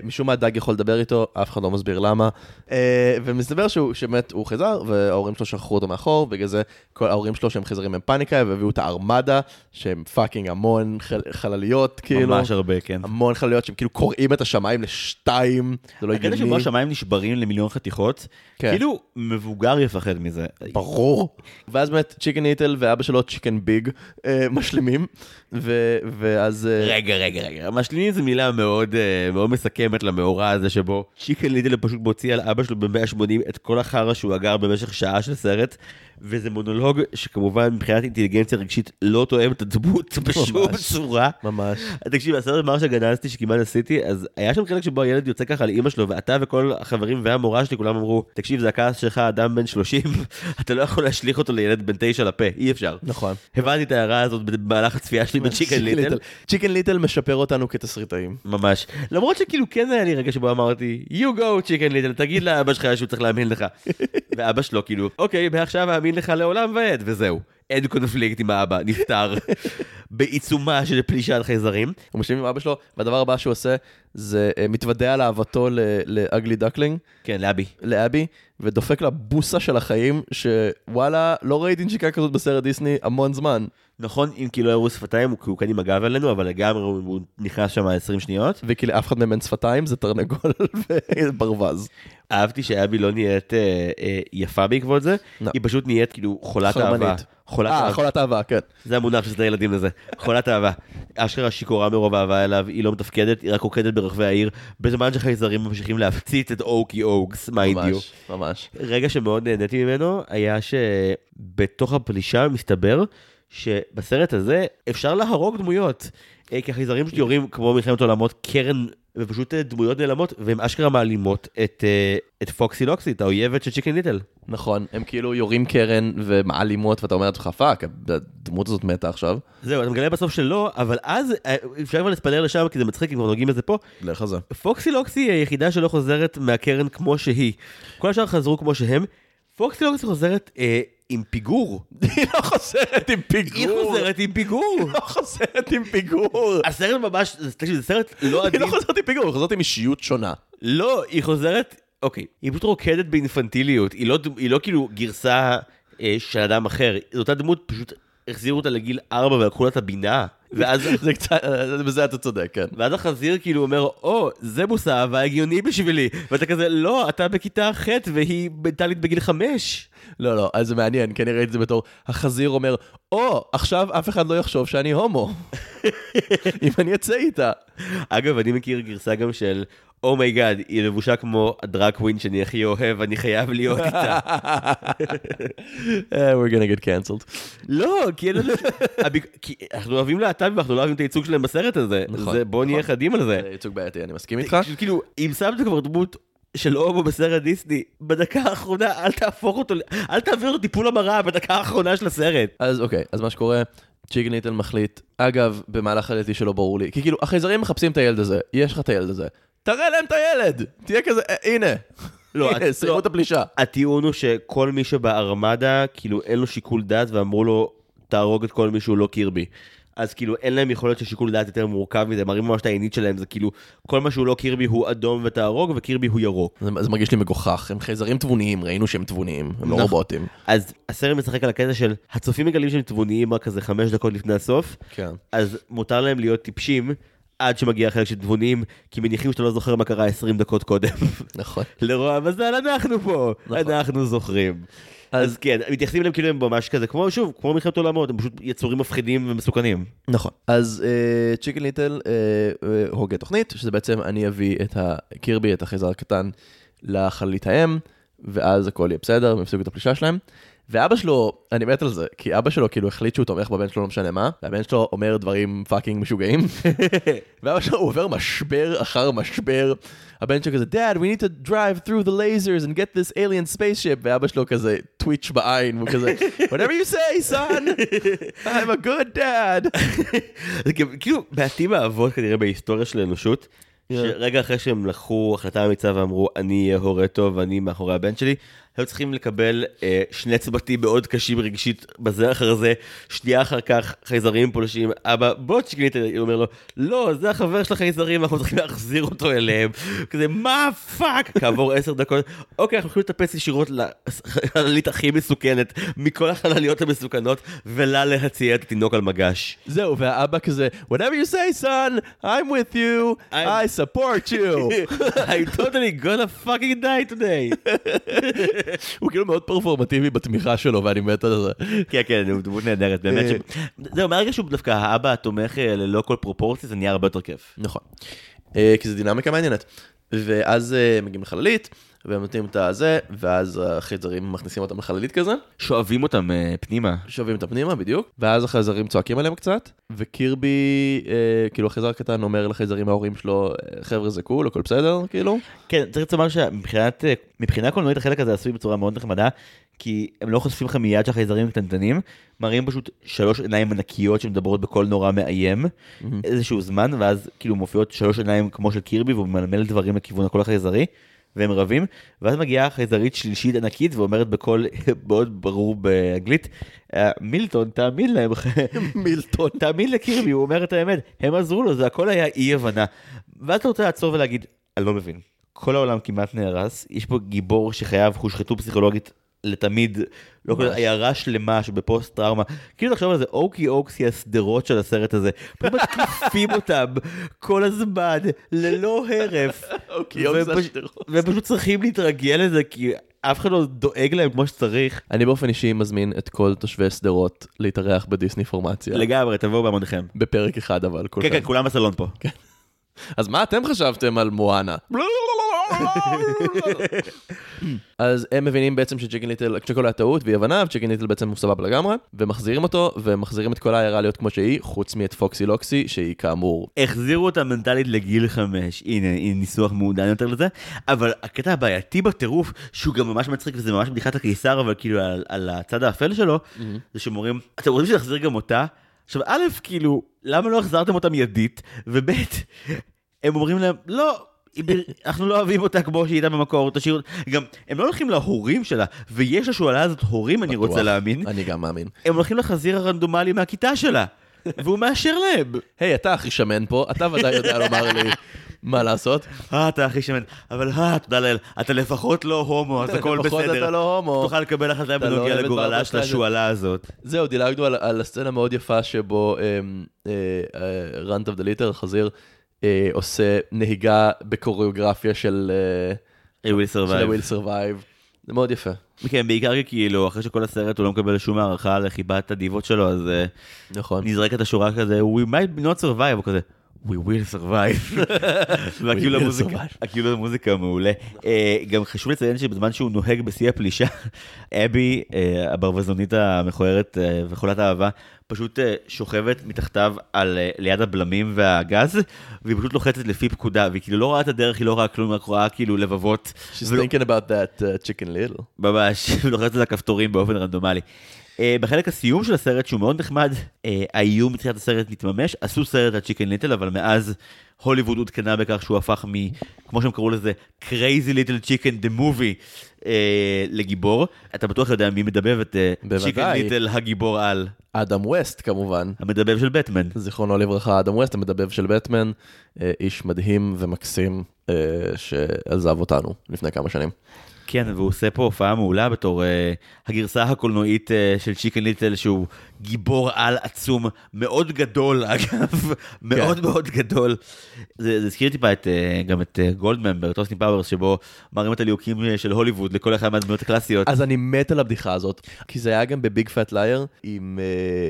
משום מה דג יכול לדבר איתו, אף אחד לא מסביר למה. אה, ומסתבר שהוא, שבאמת הוא חייזר, וההורים שלו שכחו אותו מאחור, בגלל זה כל ההורים שלו שהם חייזרים הם בפאניקה, והביאו את הארמדה, שהם פאקינג המון חל- חלליות, כאילו. ממש הרבה, כן. המון חלליות שהם כאילו קורעים את השמיים לשתיים, זה הקטע שבו הגיוני. השמיים נשברים למיליון חתיכות, כן. כאילו מבוגר יפחד מזה. ברור. ואז באמת צ'יקן ליטל ואבא שלו צ'יקן ביג אה, משלימים, ו- ואז... אה, רגע, רגע, רגע, משלימים זו מילה מאוד, אה, מאוד מסכמת למאורע הזה שבו צ'יקן ליטל פשוט מוציא על אבא שלו ב-180 את כל החרא שהוא אגר במשך שעה של סרט, וזה מונולוג שכמובן מבחינת אינטליגנציה רגשית לא תואם את הדמות בשום. צורה. ממש. תקשיב, הסרט גמר שהגשתי שכמעט עשיתי, אז היה שם חלק שבו הילד יוצא ככה על אימא שלו, ואתה וכל החברים והמורה שלי כולם אמרו, תקשיב, זה הכעס שלך, אדם בן 30, אתה לא יכול להשליך אותו לילד בן 9 לפה, אי אפשר. נכון. הבנתי את ההערה הזאת במהלך הצפייה שלי בצ'יקן ליטל. צ'יקן ליטל משפר אותנו כתסריטאים. ממש. למרות שכאילו כן היה לי רגע שבו אמרתי, you go צ'יקן ליטל, תגיד לאבא שלך שהוא צריך להאמין לך. ואבא שלו כאילו, אוקיי, מעכשיו אאמין לך לעולם ועד, וזהו. אין קונפליקט עם האבא, נפתר. בעיצומה של פלישת חייזרים. הוא משלים עם אבא שלו, והדבר הבא שהוא עושה זה אה, מתוודע על אהבתו ל Ugly Duckling, כן, לאבי. לאבי, ודופק לה בוסה של החיים, שוואלה, לא ראיתי נשיקה כזאת בסרט דיסני המון זמן. נכון, אם כי לא הראו שפתיים, הוא- כאן עם הגב אלינו, אבל לגמרי הוא נכנס שם 20 שניות. וכי לאף אחד מהם אין שפתיים, זה תרנגול וברווז. אהבתי שאבי לא נהיית אה, אה, יפה בעקבות זה, לא. היא פשוט נהיית כאילו חולת חרמנית. אהבה. חולת אה, אהבה. חולת אהבה, כן. זה המונח של הילדים לזה, חולת אהבה. אשכרה שיכורה מרוב אהבה אליו, היא לא מתפקדת, היא רק רוקדת ברחבי העיר, בזמן שחייזרים ממשיכים להפציץ את אוקי אוקס, mind you. ממש, ממש. רגע שמאוד נהניתי ממנו היה שבתוך הפלישה מסתבר שבסרט הזה אפשר להרוג דמויות. אה, כי החייזרים פשוט יורים כמו מלחמת עולמות קרן ופשוט אה, דמויות נעלמות והן אשכרה מעלימות את, אה, את פוקסי לוקסי, את האויבת של צ'יקן ליטל. נכון, הם כאילו יורים קרן ומעלימות, ואתה אומר לעצמך, פאק, הדמות הזאת מתה עכשיו. זהו, אתה מגלה בסוף שלא, אבל אז אפשר כבר לספלר לשם כי זה מצחיק, אם כבר נוגעים בזה פה. לך זה. פוקסי לוקסי היא היחידה שלא חוזרת מהקרן כמו שהיא. כל השאר חזרו כמו שהם. פוקסי לוקסי חוזרת אה, עם פיגור. היא לא חוזרת עם פיגור. היא חוזרת עם פיגור. היא לא חוזרת עם פיגור. הסרט ממש, תקשיב, זה סרט לא היא עדין. לא חוזרת עם פיגור, היא חוזרת עם אישיות שונה. לא, היא חוזרת, אוקיי, היא פשוט רוקדת באינפנטיליות. היא לא, היא לא כאילו גרסה אה, של אדם אחר. זו אותה דמות, פשוט החזירו אותה לגיל 4 ולקחו לה את הבינה. ואז... זה קצת, בזה אתה צודק, כן. ואז החזיר כאילו אומר, או, זה מושא אהבה הגיוני בשבילי. ואתה כזה, לא, אתה בכיתה ח' והיא מנטלית בגיל 5. לא, לא, אז זה מעניין, כי אני ראיתי את זה בתור, החזיר אומר, או, עכשיו אף אחד לא יחשוב שאני הומו. אם אני אצא איתה. אגב, אני מכיר גרסה גם של, oh my God, היא לבושה כמו ה drag queen שאני הכי אוהב, אני חייב להיות איתה. Eh, we're gonna get cancelled. לא, כי אין. הביק- כי אנחנו אוהבים להט"בים, אנחנו לא אוהבים את הייצוג שלהם בסרט הזה. נכון. זה- נהיה נכון. חדים על זה. זה ייצוג בעייתי, אני מסכים איתך. כאילו, אם שמת כבר דמות של הומו בסרט דיסני, בדקה האחרונה אל תהפוך אותו, אל תעביר אותו טיפול המרה בדקה האחרונה של הסרט. אז אוקיי, אז מה שקורה, צ'יגן ליטל מחליט, אגב, במהלך הילדי שלא ברור לי, כי כאילו, החייזרים מחפשים את הילד הזה, יש לך את הילד הזה, תראה להם את הילד! תהיה כזה, "אה, הנה, לא, סיימו לא. את הפלישה. הטיעון הוא שכל מי שבארמדה, כאילו אין לו שיקול דעת ואמרו לו, תהרוג את כל מי שהוא לא קירבי. אז כאילו אין להם יכולת של שיקול דעת יותר מורכב מזה, מראים ממש את העינית שלהם, זה כאילו, כל מה שהוא לא קירבי הוא אדום ותהרוג, וקירבי הוא ירוק. זה, זה מרגיש לי מגוחך, הם חייזרים תבוניים, ראינו שהם תבוניים, הם לא נכון. רובוטים. אז הסרט משחק על הקטע של הצופים מגלים שהם תבוניים רק כזה חמש דקות לפני הסוף, כן. אז מותר להם להיות טיפשים עד שמגיע החלק של תבוניים, כי מניחים שאתה לא זוכר מה קרה 20 דקות קודם. נכון. לרוע המזל, אנחנו פה, נכון. אנחנו זוכרים. אז כן, מתייחסים אליהם כאילו הם ממש כזה, כמו שוב, כמו מלחמת עולמות, הם פשוט יצורים מפחידים ומסוכנים. נכון. אז צ'יקן ליטל הוגה תוכנית, שזה בעצם אני אביא את הקירבי, את החייזר הקטן, לחללית האם, ואז הכל יהיה בסדר, הם יפסיקו את הפלישה שלהם. ואבא שלו, אני מת על זה, כי אבא שלו כאילו החליט שהוא תומך בבן שלו, לא משנה מה, והבן שלו אומר דברים פאקינג משוגעים. ואבא שלו הוא עובר משבר אחר משבר. הבן שלו כזה, Dad, we need to drive through the lasers and get this alien spaceship, ואבא שלו כזה טוויץ' בעין, והוא כזה, whatever you say, son, I'm a good dad. זה כאילו- מעטים האבות כנראה בהיסטוריה של האנושות, שרגע אחרי שהם לקחו החלטה אמיצה ואמרו אני אהיה הורה טוב ואני מאחורי הבן שלי, היו צריכים לקבל אה, שני צוותים מאוד קשים רגשית בזה אחר זה, שנייה אחר כך חייזרים פולשים, אבא בוא תשקלית, הוא אומר לו לא זה החבר של החייזרים אנחנו צריכים להחזיר אותו אליהם, כזה מה פאק, כעבור עשר דקות, אוקיי אנחנו יכולים לטפס ישירות לחללית הכי מסוכנת מכל החלליות המסוכנות ולהציע את התינוק על מגש. זהו, והאבא כזה, whatever you say, son, I'm with you, I'm- I support you. I'm totally gonna fucking die today. הוא כאילו מאוד פרפורמטיבי בתמיכה שלו, ואני מת על זה. כן, כן, הוא דמות נהדרת, באמת. ש- זהו, מהרגע שהוא דווקא האבא התומך אה, ללא כל פרופורציה, זה נהיה הרבה יותר כיף. נכון. אה, כי זו דינמיקה מעניינת. ואז אה, מגיעים לחללית, והם נותנים את הזה, ואז החייזרים מכניסים אותם לחללית כזה, שואבים אותם אה, פנימה. שואבים את הפנימה בדיוק, ואז החייזרים צועקים עליהם קצת, וקירבי, אה, כאילו החייזר הקטן אומר לחייזרים ההורים שלו, "אה, חבר'ה זה קול, הכל בסדר, כאילו. כן, צריך לומר שמבחינת אה, קולנועית החלק הזה עשוי בצורה מאוד נחמדה, כי הם לא חושפים לך מיד שהחייזרים קטנטנים, מראים פשוט שלוש עיניים ענקיות שמדברות בקול נורא מאיים, איזשהו זמן, ואז כאילו מופיעות שלוש עיניים כמו של קירבי, והוא מלמל דברים לכיוון הקול החייזרי, והם רבים, ואז מגיעה חייזרית שלישית ענקית ואומרת בקול מאוד ברור באנגלית, "אה, מילטון, תאמין להם, מילטון. תאמין לקירבי, הוא אומר את האמת, הם עזרו לו, זה הכל היה אי הבנה. ואז אתה רוצה לעצור ולהגיד, אני לא מבין. כל העולם כמעט נהרס, יש פה גיבור שחייו הושחתו פסיכולוגית לתמיד, לא כל ממש. עיירה שלמה שבפוסט טראומה. כאילו תחשוב על זה, אוקי אוקס היא השדרות של הסרט הזה. פשוט מתקיפים אותם כל הזמן, ללא הרף. אוקי, פש- השדרות. והם פשוט צריכים להתרגל לזה, כי אף אחד לא דואג להם כמו שצריך. אני באופן אישי מזמין את כל תושבי שדרות להתארח בדיסני פורמציה. לגמרי, תבואו בהמוניכם. בפרק אחד אבל, כן. כן, כולם בסלון פה. אז מה אתם חשבתם על מואנה? אז הם מבינים בעצם שצ'יקן ליטל, שכל היה טעות ואי הבנה, וצ'יקן ליטל בעצם הוא סבבה לגמרי, ומחזירים אותו, ומחזירים את כל העיירה להיות כמו שהיא, חוץ מאת פוקסי לוקסי, שהיא כאמור החזירו אותה מנטלית לגיל חמש, הנה, הנה ניסוח מעודן יותר לזה, אבל הקטע הבעייתי בטירוף, שהוא גם ממש מצחיק וזה ממש בדיחת הקיסר, אבל כאילו על, על הצד האפל שלו, זה שהם אומרים, אתם רוצים שנחזיר גם אותה? עכשיו, א', כאילו, למה לא החזרתם אותה מיידית? וב', הם אומרים להם, לא. אנחנו לא אוהבים אותה כמו שהיא הייתה במקור, תשאירו אותה. גם, הם לא הולכים להורים שלה, ויש לשועלה הזאת הורים, אני רוצה. להאמין. אני גם מאמין. הם הולכים לחזיר הרנדומלי מהכיתה שלה, והוא מאשר להם. היי, אתה הכי שמן פה, אתה ודאי יודע לומר לי מה לעשות. אה, אתה הכי שמן, אבל אה, תודה לאל, אתה לפחות לא הומו, אז הכל לפחות בסדר. אתה לא הומו. תוכל לקבל החלטה לא בנוגע את לגורלה של השועלה הזאת. זהו, דילגנו על, הסצנה מאוד יפה שבו אמ, אה, אה, Runt of the Litter, החזיר, אה, עושה נהיגה בקוריאוגרפיה של I will של survive. וויל סרווייב. זה מאוד יפה. כן, בעיקר כי כאילו, אחרי שכל הסרט הוא לא מקבל שום הערכה על חיבת הדיוות שלו, אז אה, נכון. נזרקת השורה כזה, We might not survive, הוא כזה. We will survive. והכאילו המוזיקה, will survive. מעולה. אה, גם חשוב לציין שבזמן שהוא נוהג בשיא הפלישה, אבי, אה, הברווזונית המכוערת אה, וחולת האהבה, פשוט אה, שוכבת מתחתיו על, אה, ליד הבלמים והגז, והיא פשוט לוחצת לפי פקודה, והיא כאילו לא רואה את הדרך, היא לא רואה כלום, רק רואה כאילו לבבות. She's ולא- thinking about that uh, chicken little. ממש, לוחצת על הכפתורים באופן רנדומלי. Uh, בחלק הסיום של הסרט, שהוא מאוד נחמד, uh, האיום בתחילת הסרט מתממש, עשו סרט על צ'יקן ליטל, אבל מאז הוליווד עודכנה בכך שהוא הפך מ... כמו שהם קראו לזה, crazy little chicken the movie, uh, לגיבור. אתה בטוח יודע מי מדבב את צ'יקן. ליטל הגיבור על, אדם ווסט כמובן. המדבב של בטמן. זיכרונו לברכה, אדם ווסט, המדבב של בטמן, אה, איש מדהים ומקסים אה, שעזב אותנו לפני כמה שנים. כן, והוא עושה פה הופעה מעולה בתור uh, הגרסה הקולנועית uh, של צ'יקן ליטל, שהוא גיבור על עצום, מאוד גדול אגב, מאוד מאוד גדול. זה הזכיר טיפה את, אה, גם את אה, גולדממבר, אוסטין פאוורס, שבו מראים את הליהוקים אה, של הוליווד לכל אחד מהדמויות הקלאסיות. אז אני מת על הבדיחה הזאת, כי זה היה גם בביג פאט לייר עם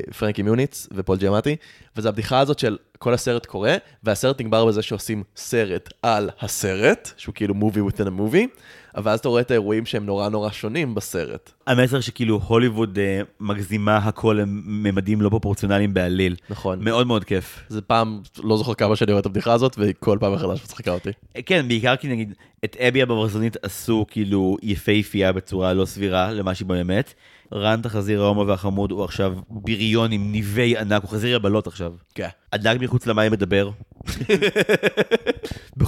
אה, פרנקי מוניז ופול ג'יאמטי, וזו הבדיחה הזאת של כל הסרט קורה, והסרט נגמר בזה שעושים סרט על הסרט, שהוא כאילו movie within a movie, אבל אז אתה רואה את האירועים שהם נורא נורא שונים בסרט. המסר שכאילו הוליווד אה, מגזימה הכל לממדים לא פרופורציונליים בעליל. נכון. מאוד מאוד כיף. זה פעם, לא זוכר כמה שאני רואה את הבדיחה הזאת, והיא כל פעם מחדש מצחיקה אותי. כן, בעיקר כי נגיד, את אבי הבברזנית עשו כאילו יפהפייה בצורה לא סבירה למה שהיא באמת. רנט החזיר ההומו והחמוד הוא עכשיו בריון עם ניבי ענק, הוא חזיר יבלות עכשיו. כן. הדג מחוץ למים מדבר.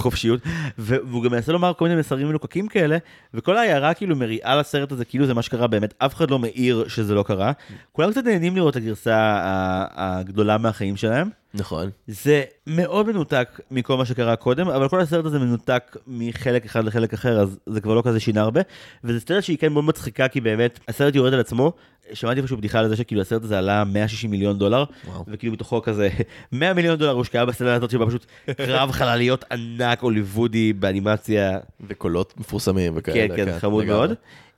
בחופשיות, והוא גם מנסה לומר כל מיני מסרים מלוקקים כאלה, וכל העיירה כאילו מריעה לסרט הזה כאילו זה מה שקרה באמת, אף אחד לא מעיר שזה לא קרה. כולם קצת נהנים לראות את הגרסה הגדולה מהחיים שלהם. נכון. זה מאוד מנותק מכל מה שקרה קודם, אבל כל הסרט הזה מנותק מחלק אחד לחלק אחר, אז זה כבר לא כזה שינה הרבה. וזה סרט שהיא כן מאוד מצחיקה, כי באמת, הסרט יורד על עצמו. שמעתי פשוט בדיחה על זה שכאילו הסרט הזה עלה 160 מיליון דולר, וואו. וכאילו מתוכו כזה 100 מיליון דולר הושקעה בסצנה הזאת שבה פשוט קרב חלליות ענק הוליוודי באנימציה, וקולות מפורסמים כן, וכאלה. כן, חמוד. מאוד.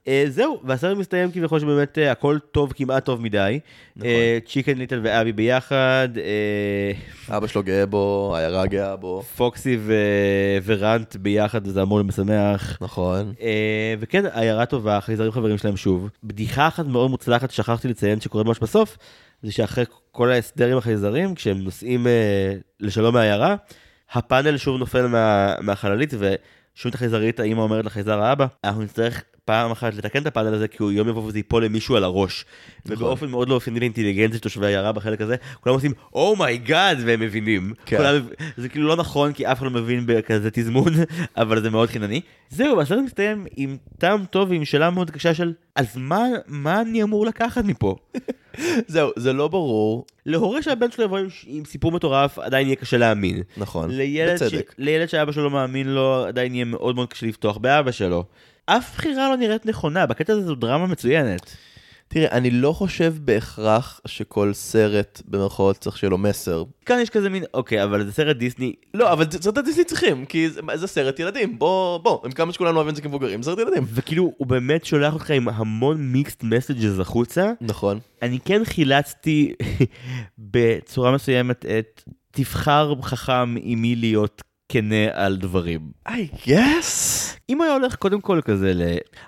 אה, זהו, והסרט מסתיים כביכול שבאמת אה, הכל טוב, כמעט טוב מדי. נכון. צ'יקן ליטל ואבי ביחד, אה, אבא שלו גאה בו, העיירה גאה בו. פוקסי ו- ורנט ביחד, וזה אמור למשמח. נכון. אה, וכן, עיירה טובה, חייזרים חברים שלהם שוב. בדיחה אחת מאוד מוצלחת ששכחתי לציין שקורית ממש בסוף, זה שאחרי כל ההסדר עם החייזרים, כשהם נוסעים אה, לשלום מהעיירה, הפאנל שוב נופל מה, מהחללית, ושומעים את החייזרית, האמא אומרת לחייזר האבא, אנחנו נצטרך פעם אחת לתקן את הפאנל הזה, כי הוא יום יבוא וזה ייפול למישהו על הראש. נכון. ובאופן מאוד לא אופייני לאינטליגנציה של תושבי העיירה בחלק הזה, כולם עושים oh my God והם מבינים. כן. כולם- זה כאילו לא נכון כי אף אחד לא מבין בכזה תזמון, אבל זה מאוד חינני. זהו, הסרט מסתיים עם טעם טוב ועם שאלה מאוד קשה של, אז מה, מה אני אמור לקחת מפה? זהו, זה לא ברור, להורה שהבן שלו יבוא עם, עם סיפור מטורף, עדיין יהיה קשה להאמין. נכון, לילד, ש... בצדק. לילד שאבא שלו מאמין לו, עדיין יהיה מאוד מאוד קשה לפתוח באבא שלו. אף בחירה לא נראית נכונה, בקטע הזה זו דרמה מצוינת. תראה, אני לא חושב בהכרח שכל סרט, במרכאות, צריך שיהיה לו מסר. כאן יש כזה מין, אוקיי, אבל זה סרט דיסני, לא, אבל סרטי דיסני צריכים, כי זה, זה סרט ילדים, בוא, בוא, עם כמה שכולנו אוהבים את זה כמבוגרים, סרט ילדים. וכאילו, הוא באמת שולח אותך עם המון מיקסט מסג'ז החוצה. נכון. אני כן חילצתי בצורה מסוימת את תבחר חכם עם מי להיות כנה על דברים. I guess. אם הוא היה הולך קודם כל כזה ל...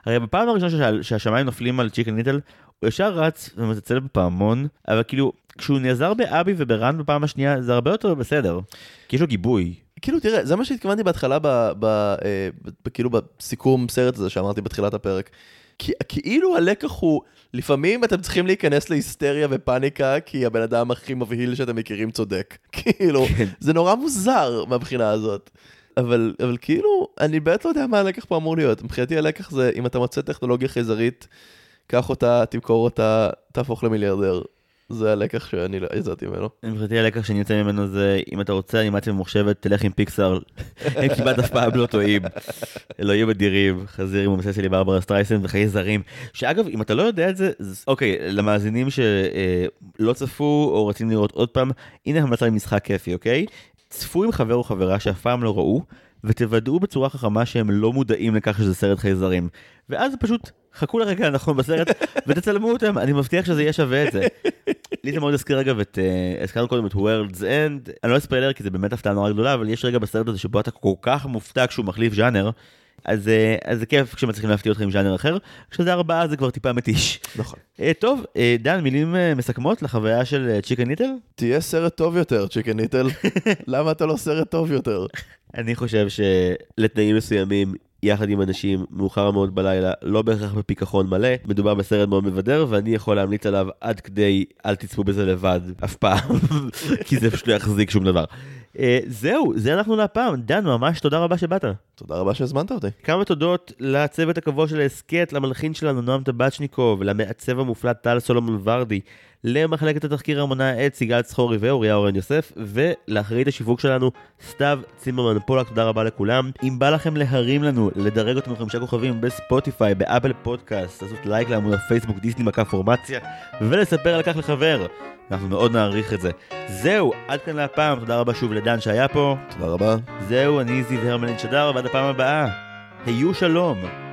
הרי בפעם הראשונה שה... שהשמיים נופלים על צ'יקן ניטל, הוא ישר רץ ומצלצל בפעמון, אבל כאילו, כשהוא נעזר באבי וברן בפעם השנייה, זה הרבה יותר בסדר. כי יש לו גיבוי. כאילו, תראה, זה מה שהתכוונתי בהתחלה, ב, ב, אה, ב, ב, כאילו בסיכום סרט הזה שאמרתי בתחילת הפרק. כי, כאילו הלקח הוא, לפעמים אתם צריכים להיכנס להיסטריה ופאניקה, כי הבן אדם הכי מבהיל שאתם מכירים צודק. כאילו, כן. זה נורא מוזר מהבחינה הזאת. אבל, אבל כאילו, אני באמת לא יודע מה הלקח פה אמור להיות. מבחינתי הלקח זה, אם אתה מוצא טכנולוגיה חייזרית, קח אותה, תמכור אותה, תהפוך למיליארדר. זה הלקח שאני לא יצאתי ממנו. מבחינתי הלקח שאני יוצא ממנו זה, אם אתה רוצה אנימציה ממוחשבת, תלך עם פיקסאר. הם כמעט אף פעם לא טועים. אלוהים אדירים, חזיר עם אובססיה לברברה סטרייסן וחיי זרים. שאגב, אם אתה לא יודע את זה, אוקיי, למאזינים שלא צפו או רוצים לראות עוד פעם, הנה המלצה למשחק כיפי, אוקיי? צפו עם חבר או חברה שאף פעם לא ראו, ותוודאו בצורה חכמה שהם לא מודעים לכך שזה סרט חייזרים. ואז פשוט חכו לרגע הנכון בסרט ותצלמו אותם, אני מבטיח שזה יהיה שווה את זה. לי זה מאוד הזכיר אגב את, אה, הזכרנו קודם את World's End, אני לא אספיילר כי זה באמת הפתעה נורא גדולה, אבל יש רגע בסרט הזה שבו אתה כל כך מופתע כשהוא מחליף ז'אנר, אז, אה, אז זה כיף כשמצליחים להפתיע אותך עם ז'אנר אחר, כשזה ארבעה זה כבר טיפה מתיש. נכון. אה, טוב, דן, מילים מסכמות לחוויה של צ'יקן ניטל? תהיה סרט טוב יותר, צ'יקן ניטל. למה אתה לא סרט טוב יותר? אני חושב שלתנאים מסוימים, יחד עם אנשים, מאוחר מאוד בלילה, לא בהכרח בפיכחון מלא, מדובר בסרט מאוד מבדר, ואני יכול להמליץ עליו עד כדי אל תצפו בזה לבד, אף פעם, כי זה פשוט לא יחזיק שום דבר. אה, זהו, זה אנחנו להפעם. דן, ממש תודה רבה שבאת. תודה רבה שהזמנת אותי. כמה תודות לצוות הקבוע של ההסכת, למלחין שלנו נועם טבצ'ניקוב, למעצב המופלא טל סולומון ורדי, למחלקת התחקיר המונה את סיגל צחורי ואוריה אורן יוסף, ולאחראית השיווק שלנו סתיו צימרמן פולק, תודה רבה לכולם. אם בא לכם להרים לנו, לדרג אותנו חמישה כוכבים בספוטיפיי, באפל פודקאסט, לעשות לייק לעמוד הפייסבוק דיסני מכה פורמציה, ולספר על כך לחבר. אנחנו מאוד נעריך את זה. זהו, עד כאן להפעם, תודה רבה שוב לדן שהיה פה. תודה רבה. זהו, אני זיו הרמלין שדר, ועד הפעם הבאה. היו שלום.